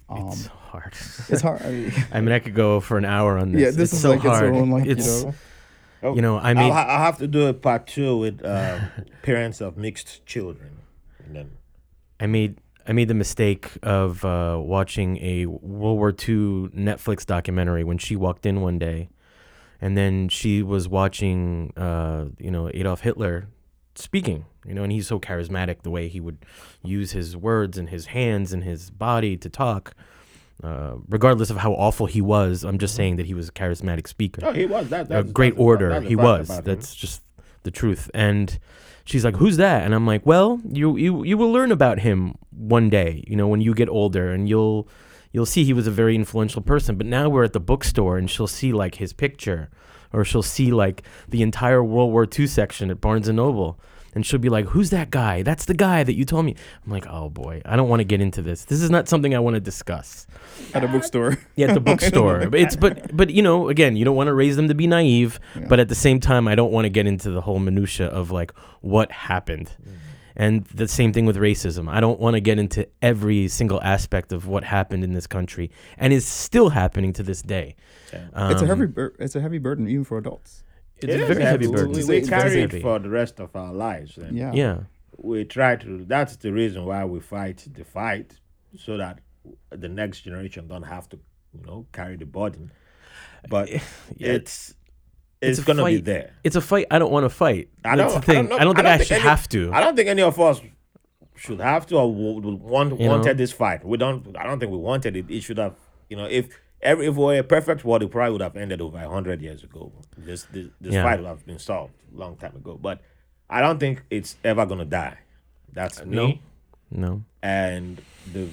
um, it's hard. it's hard. I mean, I mean, I could go for an hour on this. yeah, this it's is so like hard. its own, like it's you know. Oh, you know, I I'll, ha- I'll have to do a part two with uh, parents of mixed children. And then I made I made the mistake of uh, watching a World War II Netflix documentary when she walked in one day, and then she was watching, uh, you know, Adolf Hitler speaking. You know, and he's so charismatic the way he would use his words and his hands and his body to talk. Uh, regardless of how awful he was, I'm just saying that he was a charismatic speaker oh, he was that. a great that's the- order. that's He was. That's just the truth. And she's like, "Who's that?" And I'm like, "Well, you you you will learn about him one day. You know, when you get older, and you'll you'll see he was a very influential person. But now we're at the bookstore, and she'll see like his picture, or she'll see like the entire World War II section at Barnes and Noble." And she'll be like, "Who's that guy? That's the guy that you told me." I'm like, "Oh boy, I don't want to get into this. This is not something I want to discuss." at a bookstore. Yeah, at the bookstore. but it's but but you know, again, you don't want to raise them to be naive, but at the same time, I don't want to get into the whole minutia of like what happened. And the same thing with racism. I don't want to get into every single aspect of what happened in this country and is still happening to this day. it's a Um, heavy. Bur- it's a heavy burden even for adults. It's It a very heavy burden. We, we very carry it for the rest of our lives. And Yeah. Yeah. we try to. That's the reason why we fight the fight, so that the next generation don't have to, you know, carry the burden. But Yeah. it's It's it's, gonna be there. It's a fight I don't want to fight. I That's don't- the thing. know- I don't think I, should any- have to. I don't think any of us should have to or w- w- want, You know? wanted this fight. We don't. I don't think we wanted it. It should have. You know, if every if we were a perfect world, it probably would have ended over hundred years ago. This this, this Yeah. fight would have been solved a long time ago. But I don't think it's ever gonna die. That's me. no. No. And the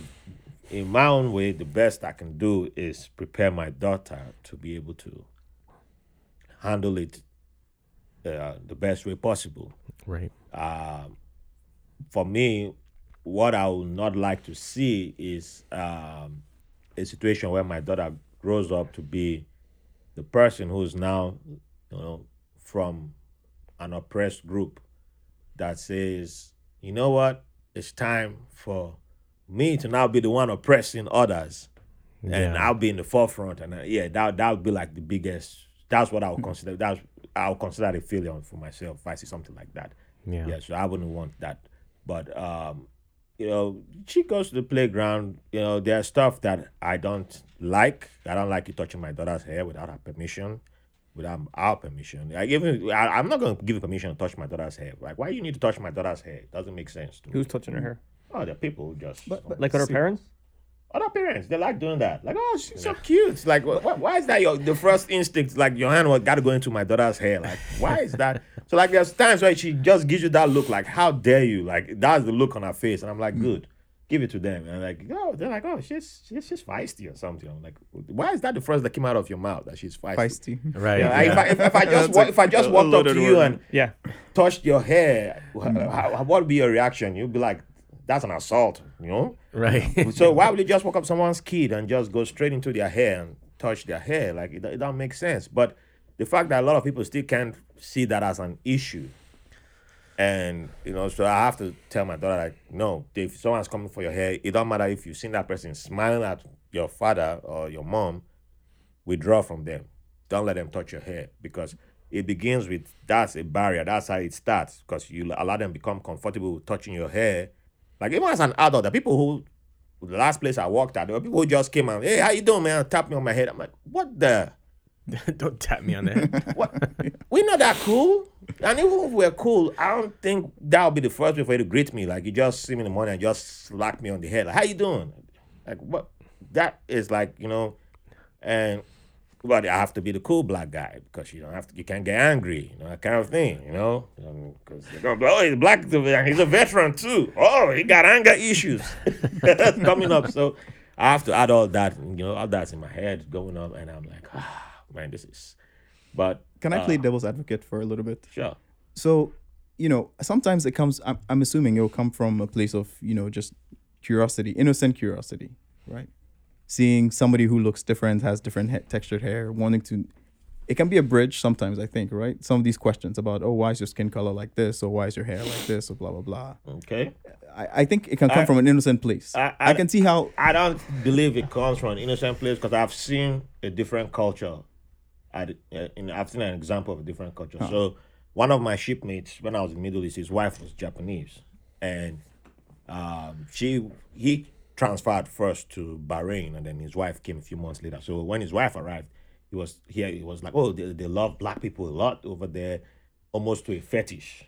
in my own way, the best I can do is prepare my daughter to be able to handle it uh, the best way possible Right. for me, what I would not like to see is um, a situation where my daughter grows up to be the person who's now, you know, from an oppressed group that says, you know what, it's time for me to now be the one oppressing others, and I'll be in the forefront, and uh, yeah, that that would be like the biggest. That's what I would consider. That's I'll consider a failure for myself if I see something like that. Yeah. Yeah, so I wouldn't want that. But um, you know, she goes to the playground. You know, there's stuff that I don't like. I don't like you touching my daughter's hair without her permission, without our permission. Like even I, I'm not going to give you permission to touch my daughter's hair. Like, why you need to touch my daughter's hair? It doesn't make sense to me. Who's touching her hair? Oh, the people who just. But- but- Like other See- parents? Other parents, they like doing that. Like, oh, she's so cute. Like, wh- wh- why is that your the first instinct? Like, your hand was got to go into my daughter's hair. Like, why is that? so, like, there's times where she just gives you that look. Like, how dare you? Like, that's the look on her face, and I'm like, hmm. good. Give it to them, and like, oh, they're like, oh, she's she's, she's feisty or something. I'm like, why is that the first that came out of your mouth that she's feisty? Feisty. Right. Yeah, I- if, I, if, if I just wa- a- if I just walked up to you word. and Yeah. touched your hair, wh- hmm. how, what would be your reaction? You'd be like, that's an assault, you know? Right. so why would you just walk up someone's kid and just go straight into their hair and touch their hair? Like, it, it don't make sense. But the fact that a lot of people still can't see that as an issue. And, you know, so I have to tell my daughter, like, no, if someone's coming for your hair, it don't matter if you've seen that person smiling at your father or your mom, withdraw from them. Don't let them touch your hair because it begins with that's a barrier. That's how it starts because you allow them become comfortable with touching your hair. Like even as an adult, the people who the last place I worked at, there were people who just came and hey, how you doing, man? Tap me on my head. I'm like, what the? Don't tap me on the head. What? We're not that cool. And even if we're cool, I don't think that would be the first way for you to greet me. Like you just see me in the morning and just slap me on the head. Like, how you doing? Like what? That is like you know, and but I have to be the cool black guy because you don't have to. You can't get angry, you know, that kind of thing, you know. Because they're gonna be, oh, he's black. He's a veteran too. Oh, he got anger issues coming up. So I have to add all that. You know, all that's in my head going up, and I'm like, ah, man, this is. But Can I play uh, devil's advocate for a little bit? Sure. So, you know, sometimes it comes. I'm, I'm assuming it will come from a place of you know just curiosity, innocent curiosity, right? Seeing somebody who looks different, has different he- textured hair, wanting to. It can be a bridge sometimes. I think, right? Some of these questions about, oh, why is your skin color like this, or why is your hair like this, or blah blah blah. Okay. I, I think it can come I- from an innocent place. I- I, I- can see how. I don't believe it comes from an innocent place because I've seen a different culture. At, uh, in, I've seen an example of a different culture. So, one of my shipmates when I was in Middle East, his wife was Japanese, and um, she he transferred first to Bahrain, and then his wife came a few months later. So when his wife arrived, he was here. He was like, "Oh, they, they love black people a lot over there, almost to a fetish."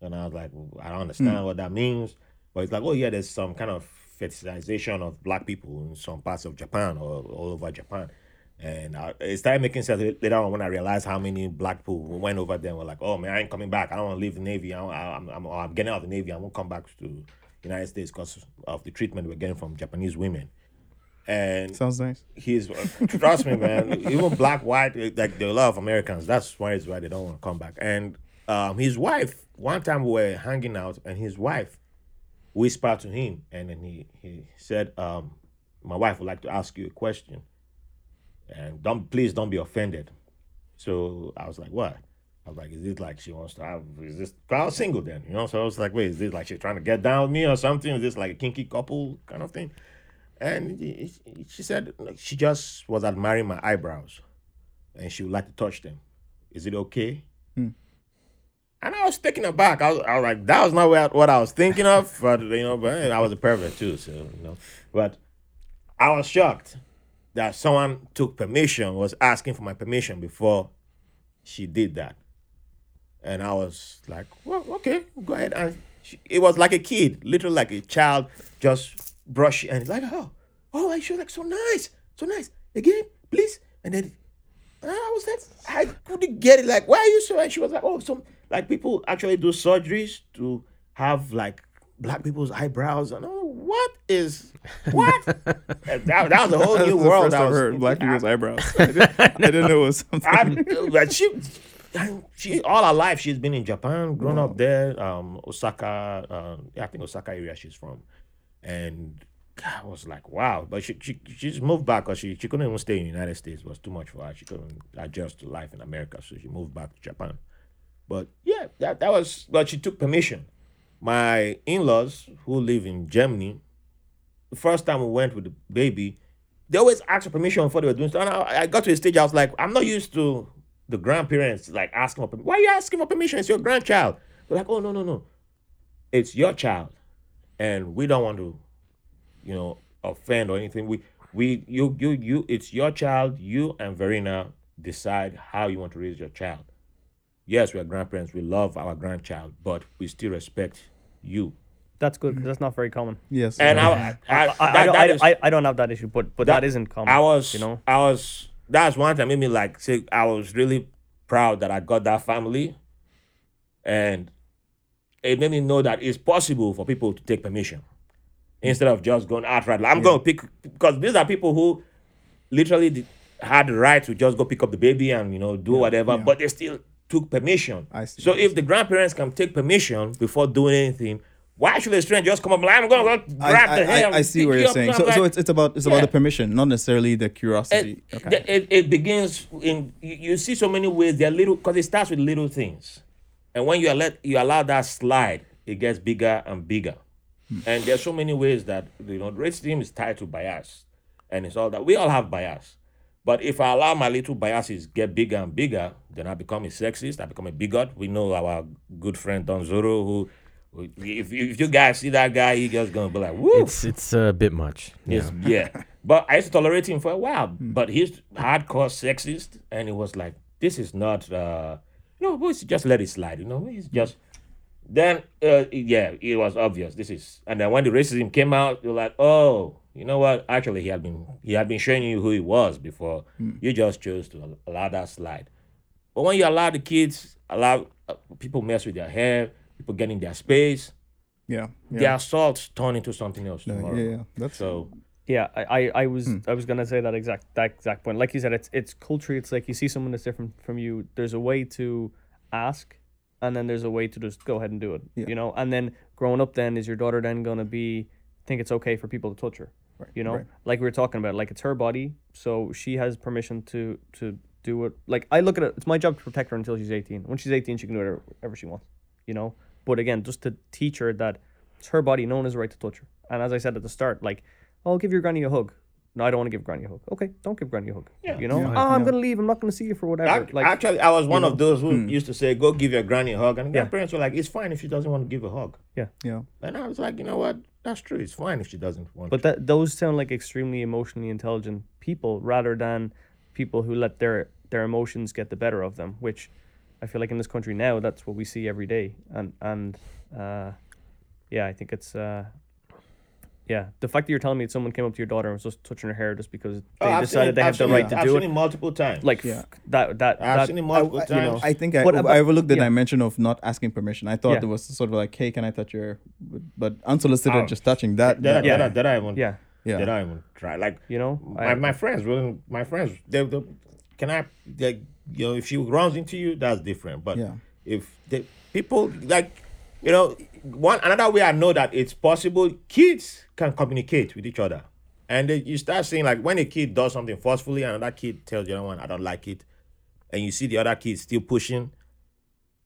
And I was like, well, I don't understand hmm. what that means. But it's like, oh yeah, there's some kind of fetishization of black people in some parts of Japan or all over Japan. And I, it started making sense later on when I realized how many black people went over there and were like, oh man, I ain't coming back. I don't want to leave the Navy. I, I'm, I'm, I'm getting out of the Navy. I won't come back to United States because of the treatment we're getting from Japanese women. And Sounds nice. he's trust me, man. Even black, white, like there are a lot of Americans. That's why it's why they don't want to come back. And um, his wife, one time we were hanging out, and his wife whispered to him, and then he he said, um, "My wife would like to ask you a question, and don't please don't be offended." So I was like, "What?" I was like, "Is this like she wants to have? Is this, I was single then, you know." So I was like, "Wait, is this like she's trying to get down with me or something? Is this like a kinky couple kind of thing?" And he- he- she said like, she just was admiring my eyebrows, and she would like to touch them. Is it okay? Hmm. And I was taken aback. I was, I was like, that was not what, what I was thinking of, but you know, but I was a pervert too, so you know. But I was shocked that someone took permission, was asking for my permission before she did that. And I was like, well, okay, go ahead. And she, it was like a kid, literally like a child, just brush and it's like, oh, oh, I should like so nice, so nice. Again, please. And then I was like, I couldn't get it. Like, why are you so? And she was like, oh, some like people actually do surgeries to have like black people's eyebrows. And oh, what is what? That, that was a whole new world. I heard black people's eyebrows. I didn't, I didn't know it was something. I, but she, she all her life she's been in Japan, grown up there, um, Osaka. Um, yeah, I think Osaka area she's from, and I was like, wow. But she she she just moved back because she she couldn't even stay in the United States. It was too much for her. She couldn't adjust to life in America, so she moved back to Japan. But yeah, that that was. But she took permission. My in-laws who live in Germany, the first time we went with the baby, they always ask for permission before they were doing stuff. And I, I got to a stage I was like, I'm not used to the grandparents like asking for permission. Why are you asking for permission? It's your grandchild. They're like, oh no, no, no. It's your child. And we don't want to, you know, offend or anything. We we you you you it's your child. You and Verena decide how you want to raise your child. Yes, we're grandparents, we love our grandchild, but we still respect you That's good 'cause that's not very common. Yes. And I, I, I, that- I, don't, that I, is- I, I don't have that issue, but but that isn't common. I was, you know, I was. That's one thing that made me like say I was really proud that I got that family, and it made me know that it's possible for people to take permission instead of just going outright. Like, I'm going to pick because these are people who literally did- had the right to just go pick up the baby and you know do whatever, yeah. but they still took permission. I see, So I if the grandparents can take permission before doing anything. Why should a stranger just come up like I'm gonna go grab I, the hair? I, I see what you you're saying. So, so it's it's about it's about the permission, not necessarily the curiosity. it, okay. it, it begins in you, you see so many ways they're little because it starts with little things and when you let you allow that slide it gets bigger and bigger hmm. and there's so many ways that you know racism is tied to bias and it's all that we all have bias but if i allow my little biases get bigger and bigger then i become a sexist i become a bigot we know our good friend don zoro who- if, if you guys see that guy he just gonna be like woo It's it's a bit much. Yeah. Yeah. But I used to tolerate him for a while. But he's hardcore sexist, and it was like, this is not, uh, you know, we just let it slide. You know, he's just. Then, uh, yeah, it was obvious. This is, and then when the racism came out, you're like, oh, you know what? Actually, he had been he had been showing you who he was before. You just chose to allow that slide. But when you allow the kids, allow uh, people mess with their hair, people get in their space, yeah. their Yeah. assaults turn into something else Yeah, tomorrow. yeah, yeah. That's So Yeah, I, I, I was Hmm. I was gonna say that exact that exact point. Like you said, it's it's culture. It's like you see someone that's different from you. There's a way to ask, and then there's a way to just go ahead and do it. Yeah. You know, and then growing up, then is your daughter then gonna be think it's okay for people to touch her? Right, You know, right. like we were talking about, like it's her body, so she has permission to to do it. Like I look at it, it's my job to protect her until she's eighteen. When she's eighteen, she can do whatever she wants. You know, but again, just to teach her that it's her body, no one has a right to touch her. And as I said at the start, like, I'll give your granny a hug. No, I don't want to give Granny a hug. Okay, don't give Granny a hug. Yeah. You know, Yeah. oh, I'm Yeah. gonna leave. I'm not gonna see you for whatever. Ac- like, actually, I was one you of those who Hmm. used to say, "Go give your granny a hug," and Yeah. parents were like, "It's fine if she doesn't want to give a hug." yeah. yeah. And I was like, you know what? That's true. It's fine if she doesn't want. But that those sound like extremely emotionally intelligent people, rather than people who let their their emotions get the better of them. Which I feel like in this country now, that's what we see every day. And and uh, yeah, I think it's. Uh, yeah, the fact that you're telling me that someone came up to your daughter and was just touching her hair just because they Oh, decided they I've the right it- to do seen it, it multiple times. like Yeah. that that I've that multiple I, times. know, I think I, But- I overlooked the yeah. dimension of not asking permission. I thought Yeah. there was sort of like, hey, can I touch your, but, but unsolicited, Oh. just touching that. Did I, that- did, I, Yeah. did I even? yeah, Yeah. Did I even try? Like you know, my, my friends wouldn't. My friends, they, they can I? They, you know, if she runs into you, that's different. But Yeah. if the people like, you know, one another way I know that it's possible. Kids can communicate with each other, and they, you start seeing like when a kid does something forcefully, and another kid tells the other one, "I don't like it," and you see the other kid still pushing.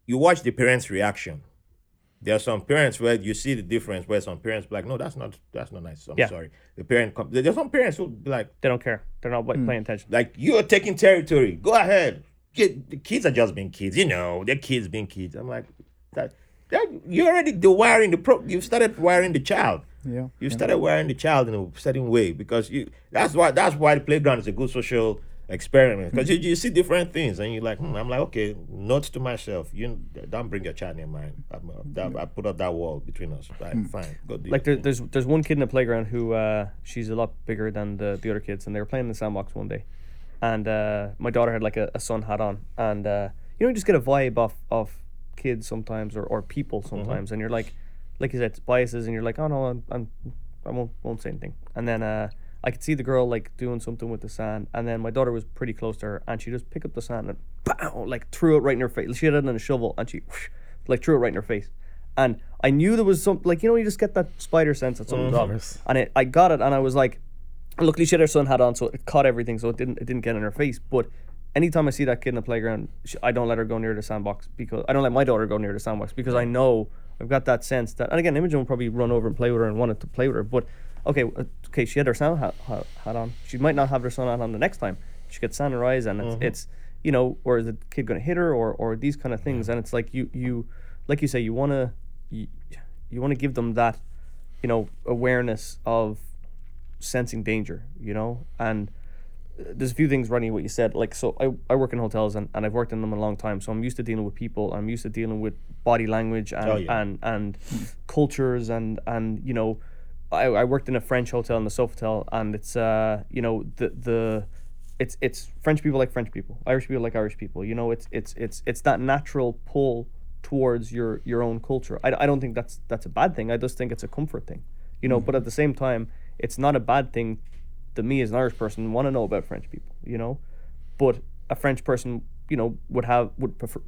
You watch the parents' reaction. There are some parents where you see the difference. Where some parents be like, "No, that's not that's not nice. I'm Yeah. sorry." The parent, com- there's some parents who be like, they don't care. They're not Hmm. paying attention. like you're taking territory. Go ahead. Kid, the kids are just being kids, you know. They're kids being kids. I'm like, that, that you already the wiring the pro. You started wiring the child. Yeah. You started wiring the child in a certain way because you. That's why. That's why the playground is a good social experiment because you, you see different things and you're like, hmm, I'm like, okay. Note to myself, you don't bring your child near mine. I'm, uh, that, I put up that wall between us. Right, fine. Go do Like there, there's there's one kid in the playground who uh, she's a lot bigger than the, the other kids, and they were playing in the sandbox one day, and uh, my daughter had like a, a sun hat on, and uh, you know you just get a vibe off of kids sometimes or, or people sometimes, and you're like, like you said, it's biases, and you're like, oh no, I'm, I'm I won't won't say anything, and then uh, I could see the girl like doing something with the sand, and then my daughter was pretty close to her, and she just picked up the sand and pow, like threw it right in her face. She had it in a shovel, and she whoosh, like threw it right in her face. And I knew there was some, like you know, you just get that spider sense that something's course. And it, I got it, and I was like, luckily she had her sun hat on, so it caught everything, so it didn't, it didn't get in her face. But anytime I see that kid in the playground, sh I don't let her go near the sandbox because I don't let my daughter go near the sandbox because I know I've got that sense that. And again, Imogen will probably run over and play with her and wanted to play with her, but okay, okay, she had her sun hat, hat, hat on. She might not have her sun hat on the next time. She gets sand in her eyes, and it's, mm-hmm. it's you know, or is the kid going to hit her, or or these kind of things, and it's like you you, like you say, you want to you, you want to give them that, you know, awareness of sensing danger, you know, and there's a few things running what you said. Like, so I, I work in hotels and, and I've worked in them a long time. So I'm used to dealing with people. I'm used to dealing with body language and Oh, yeah. and, and cultures and and you know, I, I worked in a French hotel in the Sofitel and it's uh you know the the it's it's French people like French people, Irish people like Irish people. You know, it's it's it's it's that natural pull towards your your own culture. I, I don't think that's that's a bad thing. I just think it's a comfort thing. You know, but at the same time, it's not a bad thing that me as an Irish person want to know about French people. You know, but a French person, you know, would have would prefer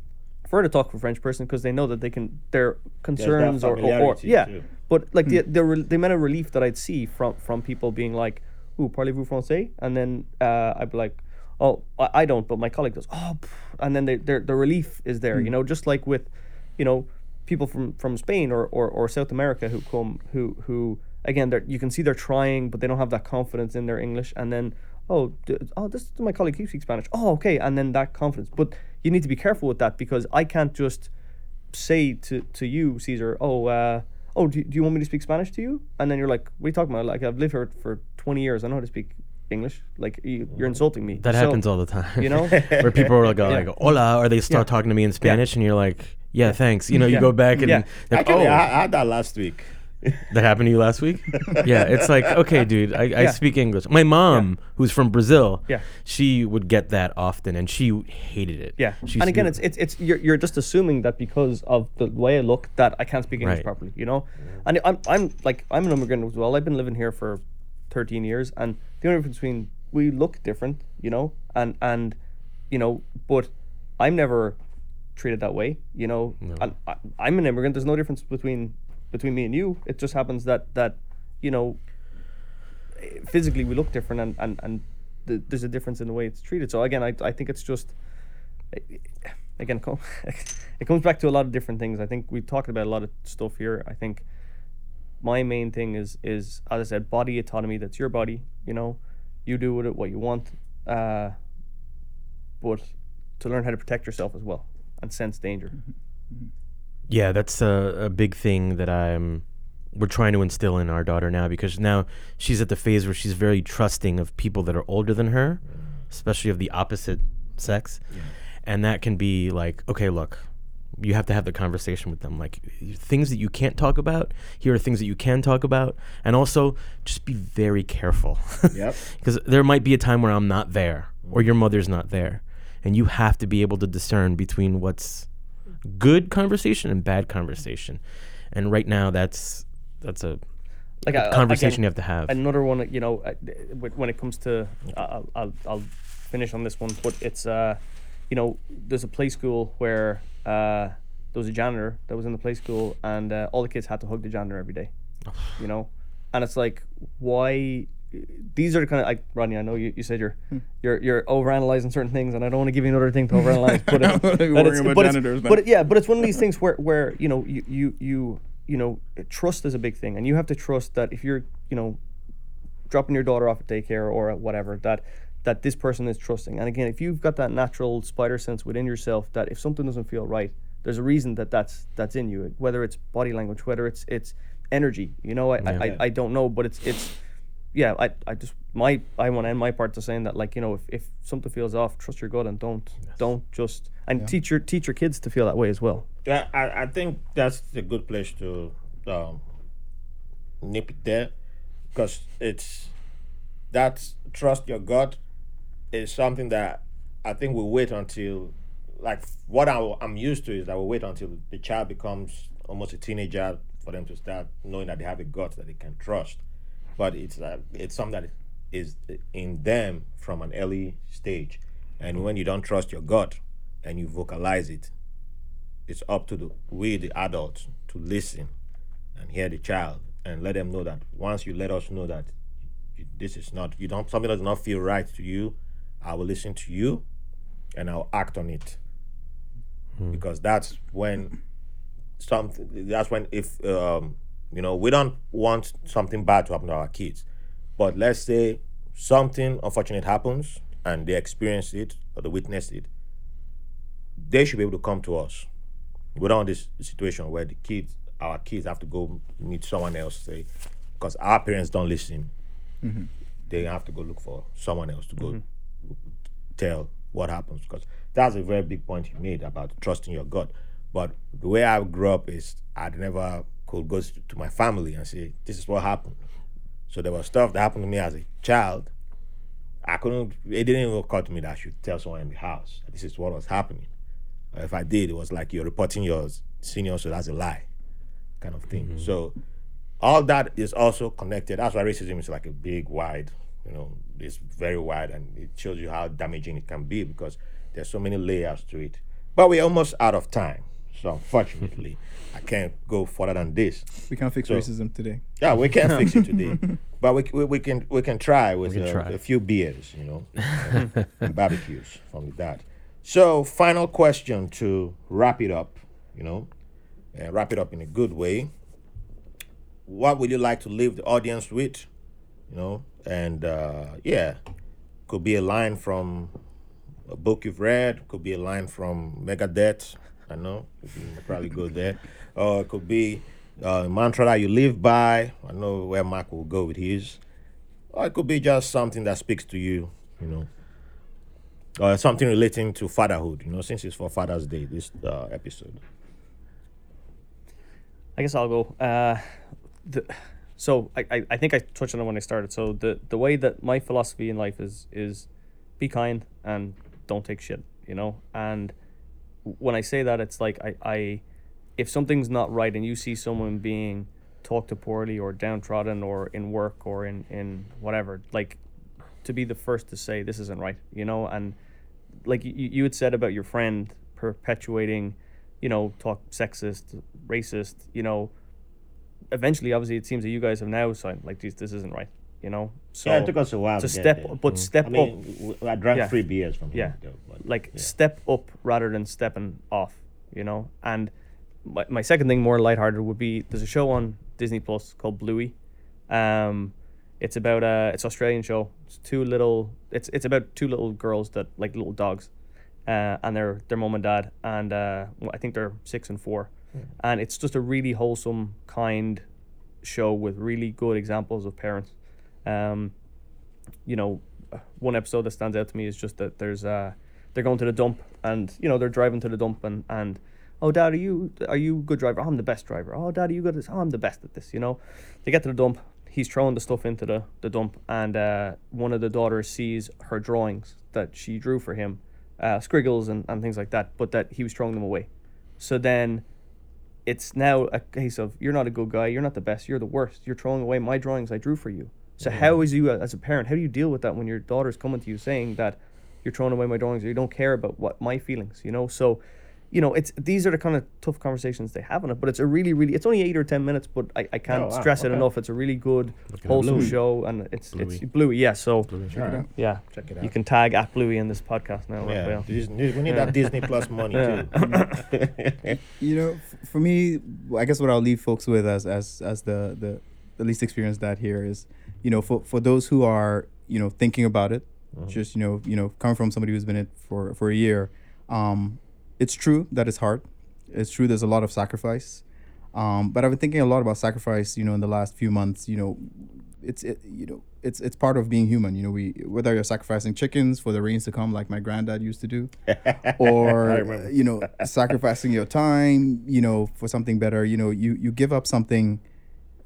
prefer to talk to a French person because they know that they can their concerns or, or, or yeah. too. But like the the, re- the amount of relief that I'd see from from people being like, "Ooh, parlez-vous français?" and then uh, I'd be like, "Oh, I, I don't," but my colleague does. Oh, and then they, their the relief is there. You know, just like with, you know, people from from Spain or, or, or South America who come who who again they you can see they're trying, but they don't have that confidence in their English, and then. Oh, d- oh! This is my colleague. He speaks Spanish. Oh, okay, and then that confidence. But you need to be careful with that because I can't just say to, to you, Cesar, oh, uh, oh, do, do you want me to speak Spanish to you? And then you're like, what are you talking about? Like, I've lived here for 20 years. I know how to speak English. Like, you, you're insulting me. That So, happens all the time. you know? where people are like, go, Yeah. like, hola, or they start Yeah. talking to me in Spanish, and you're like, yeah, thanks. You know, you Yeah. go back and Yeah. like, Actually, oh, I, I had that last week. that happened to you last week. yeah, it's like, okay, dude, I, I Yeah. speak English. My mom, who's from Brazil, Yeah. she would get that often, and she hated it. Yeah, She and again, it's it's it's you're, you're just assuming that because of the way I look that I can't speak English Right. properly, you know. And I'm I'm like I'm an immigrant as well. I've been living here for 13 years, and the only difference between we look different, you know, and and you know, but I'm never treated that way, you know. And I, I'm an immigrant. There's no difference between between me and you. It just happens that that you know physically we look different and and and th- there's a difference in the way it's treated. So again i, I think it's just again it comes back to a lot of different things. I think we talked about a lot of stuff here. I think my main thing is is as i said body autonomy that's your body you know? You do with it what you want uh but to learn how to protect yourself as well and sense danger Yeah, that's a, a big thing that I'm we're trying to instill in our daughter now because now she's at the phase where she's very trusting of people that are older than her, especially of the opposite sex. And that can be like, okay, look, you have to have the conversation with them. Like things that you can't talk about, here are things that you can talk about. And also just be very careful. Yep. Because there might be a time where I'm not there or your mother's not there. And you have to be able to discern between what's good conversation and bad conversation. And right now, that's that's a like I- conversation again, you have to have. another one you know uh, when it comes to I'll, I'll, I'll finish on this one but it's uh you know there's a play school where uh there was a janitor that was in the play school and uh, all the kids had to hug the janitor every day you know and it's like why these are the kind of like Rodney I know you, you said you're you're you're overanalyzing certain things and I don't want to give you another thing to overanalyze but, it, but it's, about but, it's, janitors, but it- yeah but it's one of these things where where you know you you you you know trust is a big thing and you have to trust that if you're you know dropping your daughter off at daycare or at whatever that that this person is trusting. And again if you've got that natural spider sense within yourself that if something doesn't feel right there's a reason that that's that's in you whether it's body language whether it's it's energy you know i I, I, I don't know but it's it's yeah i i just my i want to end my part to saying that like you know if, if something feels off trust your gut and don't don't just and teach your teach your kids to feel that way as well. Yeah, I, I think that's a good place to um, nip it there because it's that's trust your gut is something that I think we wait until like what I, I'm used to is that we wait until the child becomes almost a teenager for them to start knowing that they have a gut that they can trust. But it's uh, it's something that is in them from an early stage, and when you don't trust your gut and you vocalize it, it's up to the we the adults to listen and hear the child and let them know that once you let us know that this is not you don't something does not feel right to you i will listen to you and i'll act on it. Because that's when something that's when if um you know we don't want something bad to happen to our kids but let's say something unfortunate happens and they experience it or they witness it they should be able to come to us. We don't want this situation where the kids, our kids, have to go meet someone else, say, because our parents don't listen. Mm-hmm. They have to go look for someone else to go mm-hmm. tell what happens because that's a very big point you made about trusting your gut. But the way I grew up is I'd never could go to my family and say this is what happened. So there was stuff that happened to me as a child. I couldn't. It didn't even occur to me that I should tell someone in the house this is what was happening. Or if I did, it was like you're reporting your senior, so that's a lie, kind of thing. Mm-hmm. So all that is also connected. That's why racism is like a big, wide, you know, it's very wide, and it shows you how damaging it can be because there's so many layers to it. But we're almost out of time, so unfortunately, I can't go further than this. We can't fix So- racism today. Yeah, we can't fix it today, but we, we, we can we can try with can uh, try. a few beers, you know, and, and barbecues from that. So, final question to wrap it up, you know, and wrap it up in a good way. What would you like to leave the audience with, you know? And uh, yeah, could be a line from a book you've read, could be a line from Megadeth. I know probably go there, or it could be uh, mantra that you live by. I know where Mark will go with his, or it could be just something that speaks to you, you know, or something relating to fatherhood. You know, since it's for Father's Day, this uh, episode. I guess I'll go. Uh, the, so I, I, I think I touched on it when I started. So the, the way that my philosophy in life is is be kind and don't take shit, you know? And when I say that, it's like I, I if something's not right and you see someone being talked to poorly or downtrodden or in work or in, in whatever, like to be the first to say this isn't right, you know? And like you, you had said about your friend perpetuating, you know, talk sexist, racist, you know, eventually, obviously, it seems that you guys have now signed like this. This isn't right, you know. So yeah, it took us a while to to, step, there. but step up I mean, w- I drank Yeah. three beers from. Yeah. though, but, like yeah. step up rather than stepping off, you know. And my, my second thing, more lighthearted, would be there's a show on Disney Plus called Bluey. Um, it's about a it's Australian show. It's two little it's it's about two little girls that like little dogs, uh, and their their mom and dad, and uh, I think they're six and four, and it's just a really wholesome, kind show with really good examples of parents. Um, you know, one episode that stands out to me is just that there's uh they're going to the dump and you know they're driving to the dump and and oh dad are you are you a good driver I'm the best driver oh dad are you good at this oh I'm the best at this you know they get to the dump he's throwing the stuff into the the dump and uh, one of the daughters sees her drawings that she drew for him uh, scriggles and, and things like that but that he was throwing them away so then it's now a case of you're not a good guy, you're not the best, you're the worst. You're throwing away my drawings I drew for you. So how is you as a parent, how do you deal with that when your daughter's coming to you saying that you're throwing away my drawings or you don't care about what my feelings, you know? So, you know, it's these are the kind of tough conversations they have on it, but it's a really, really it's only eight or ten minutes, but I, I can't Oh, wow, stress it enough. It's a really good, at wholesome Bluey. show and it's Bluey. it's Bluey, yeah. So Bluey. Check it out. yeah. Check it out. You can tag at Bluey in this podcast now. Yeah, Raphael. Disney, we need that Disney Plus money too. You know, for me, I guess what I'll leave folks with as as as the the, the least experienced dad here is, you know, for for those who are you know thinking about it, just you know you know coming from somebody who's been in it for for a year, um, it's true that it's hard. It's true there's a lot of sacrifice, um, but I've been thinking a lot about sacrifice. You know, in the last few months, you know, it's it, you know it's it's part of being human. You know, we whether you're sacrificing chickens for the rains to come, like my granddad used to do, or uh, you know sacrificing your time you know for something better you know you you give up something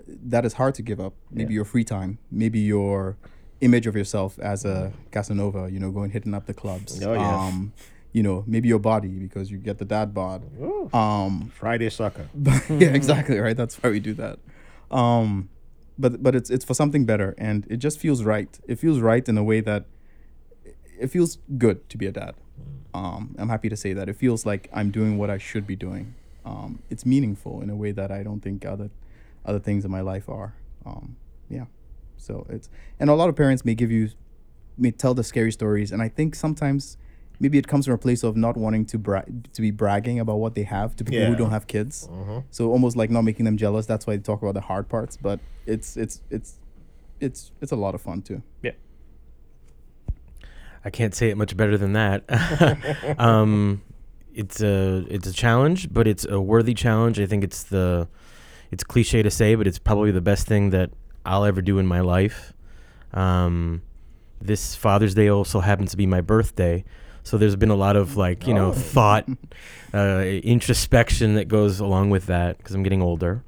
that is hard to give up maybe your free time maybe your image of yourself as a casanova you know going hitting up the clubs Oh, yeah. um you know maybe your body because you get the dad bod um Friday soccer. yeah, exactly right. That's why we do that. Um, but but it's it's for something better, and it just feels right. It feels right in a way that it feels good to be a dad. Um, I'm happy to say that it feels like I'm doing what I should be doing. Um, it's meaningful in a way that I don't think other other things in my life are. Um, yeah, so it's and a lot of parents may give you may tell the scary stories, and I think sometimes maybe it comes from a place of not wanting to bra- to be bragging about what they have to people who don't have kids. So almost like not making them jealous. That's why they talk about the hard parts. But it's it's it's it's it's a lot of fun too. Yeah. I can't say it much better than that. um, it's a it's a challenge, but it's a worthy challenge. I think it's the it's cliche to say, but it's probably the best thing that I'll ever do in my life. Um, this Father's Day also happens to be my birthday. So there's been a lot of like, you know, thought, uh, introspection that goes along with that because I'm getting older.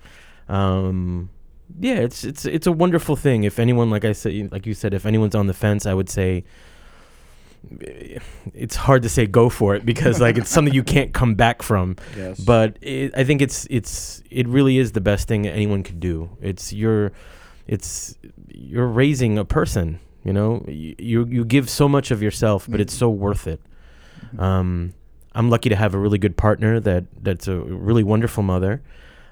Um, yeah, it's it's it's a wonderful thing. If anyone, like I said, like you said, if anyone's on the fence, I would say it's hard to say go for it because like it's something you can't come back from. Yes. But it, I think it's it's it really is the best thing anyone could do. It's you're it's you're raising a person. You know, you you, you give so much of yourself, but it's so worth it. Um, I'm lucky to have a really good partner that that's a really wonderful mother.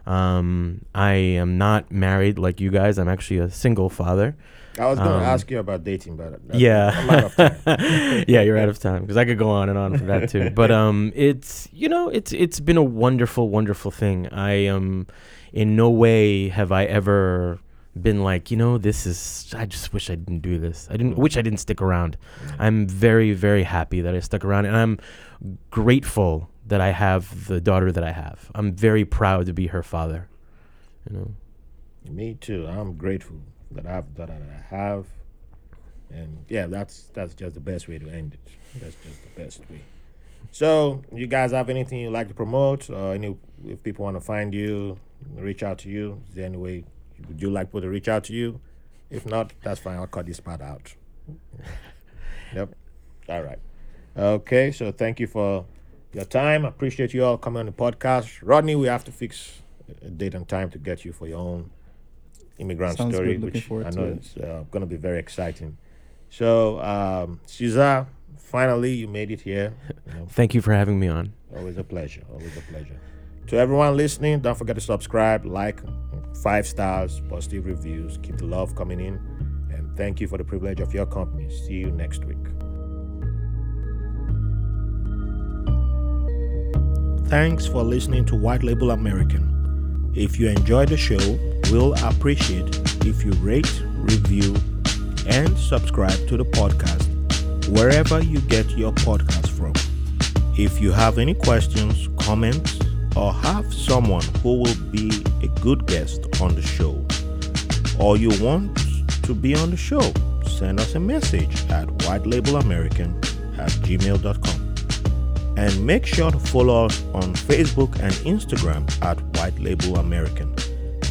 Um, I am not married like you guys. I'm actually a single father. I was going to Um, ask you about dating, but Yeah. I'm out of time. yeah, you're out of time because I could go on and on for that too. But um, it's you know it's it's been a wonderful, wonderful thing. I um, in no way have I ever been like you know this is. I just wish I didn't do this. I didn't wish I didn't stick around. I'm very very happy that I stuck around, and I'm grateful that I have the daughter that I have. I'm very proud to be her father. You know. Me too. I'm grateful that I've that I have, and yeah, that's that's just the best way to end it. That's just the best way. So, you guys have anything you'd like to promote, or any if people want to find you, reach out to you? Is there any way would you like people to reach out to you? If not, that's fine. I'll cut this part out. yep. All right. Okay. So, thank you for your time. I appreciate you all coming on the podcast. Rodney, we have to fix a date and time to get you for your own immigrant Sounds story, good. Which I know it. it's uh, going to be very exciting. So, um, Cesar, finally, you made it here. You know, Thank you for having me on. always a pleasure. Always a pleasure. To everyone listening, don't forget to subscribe, like, five stars, positive reviews. Keep the love coming in. And thank you for the privilege of your company. See you next week. Thanks for listening to White Label American. If you enjoyed the show, we'll appreciate if you rate, review, and subscribe to the podcast wherever you get your podcast from. If you have any questions, comments, or have someone who will be a good guest on the show, or you want to be on the show, send us a message at whitelabelamerican at gmail.com. And make sure to follow us on Facebook and Instagram at White Label American.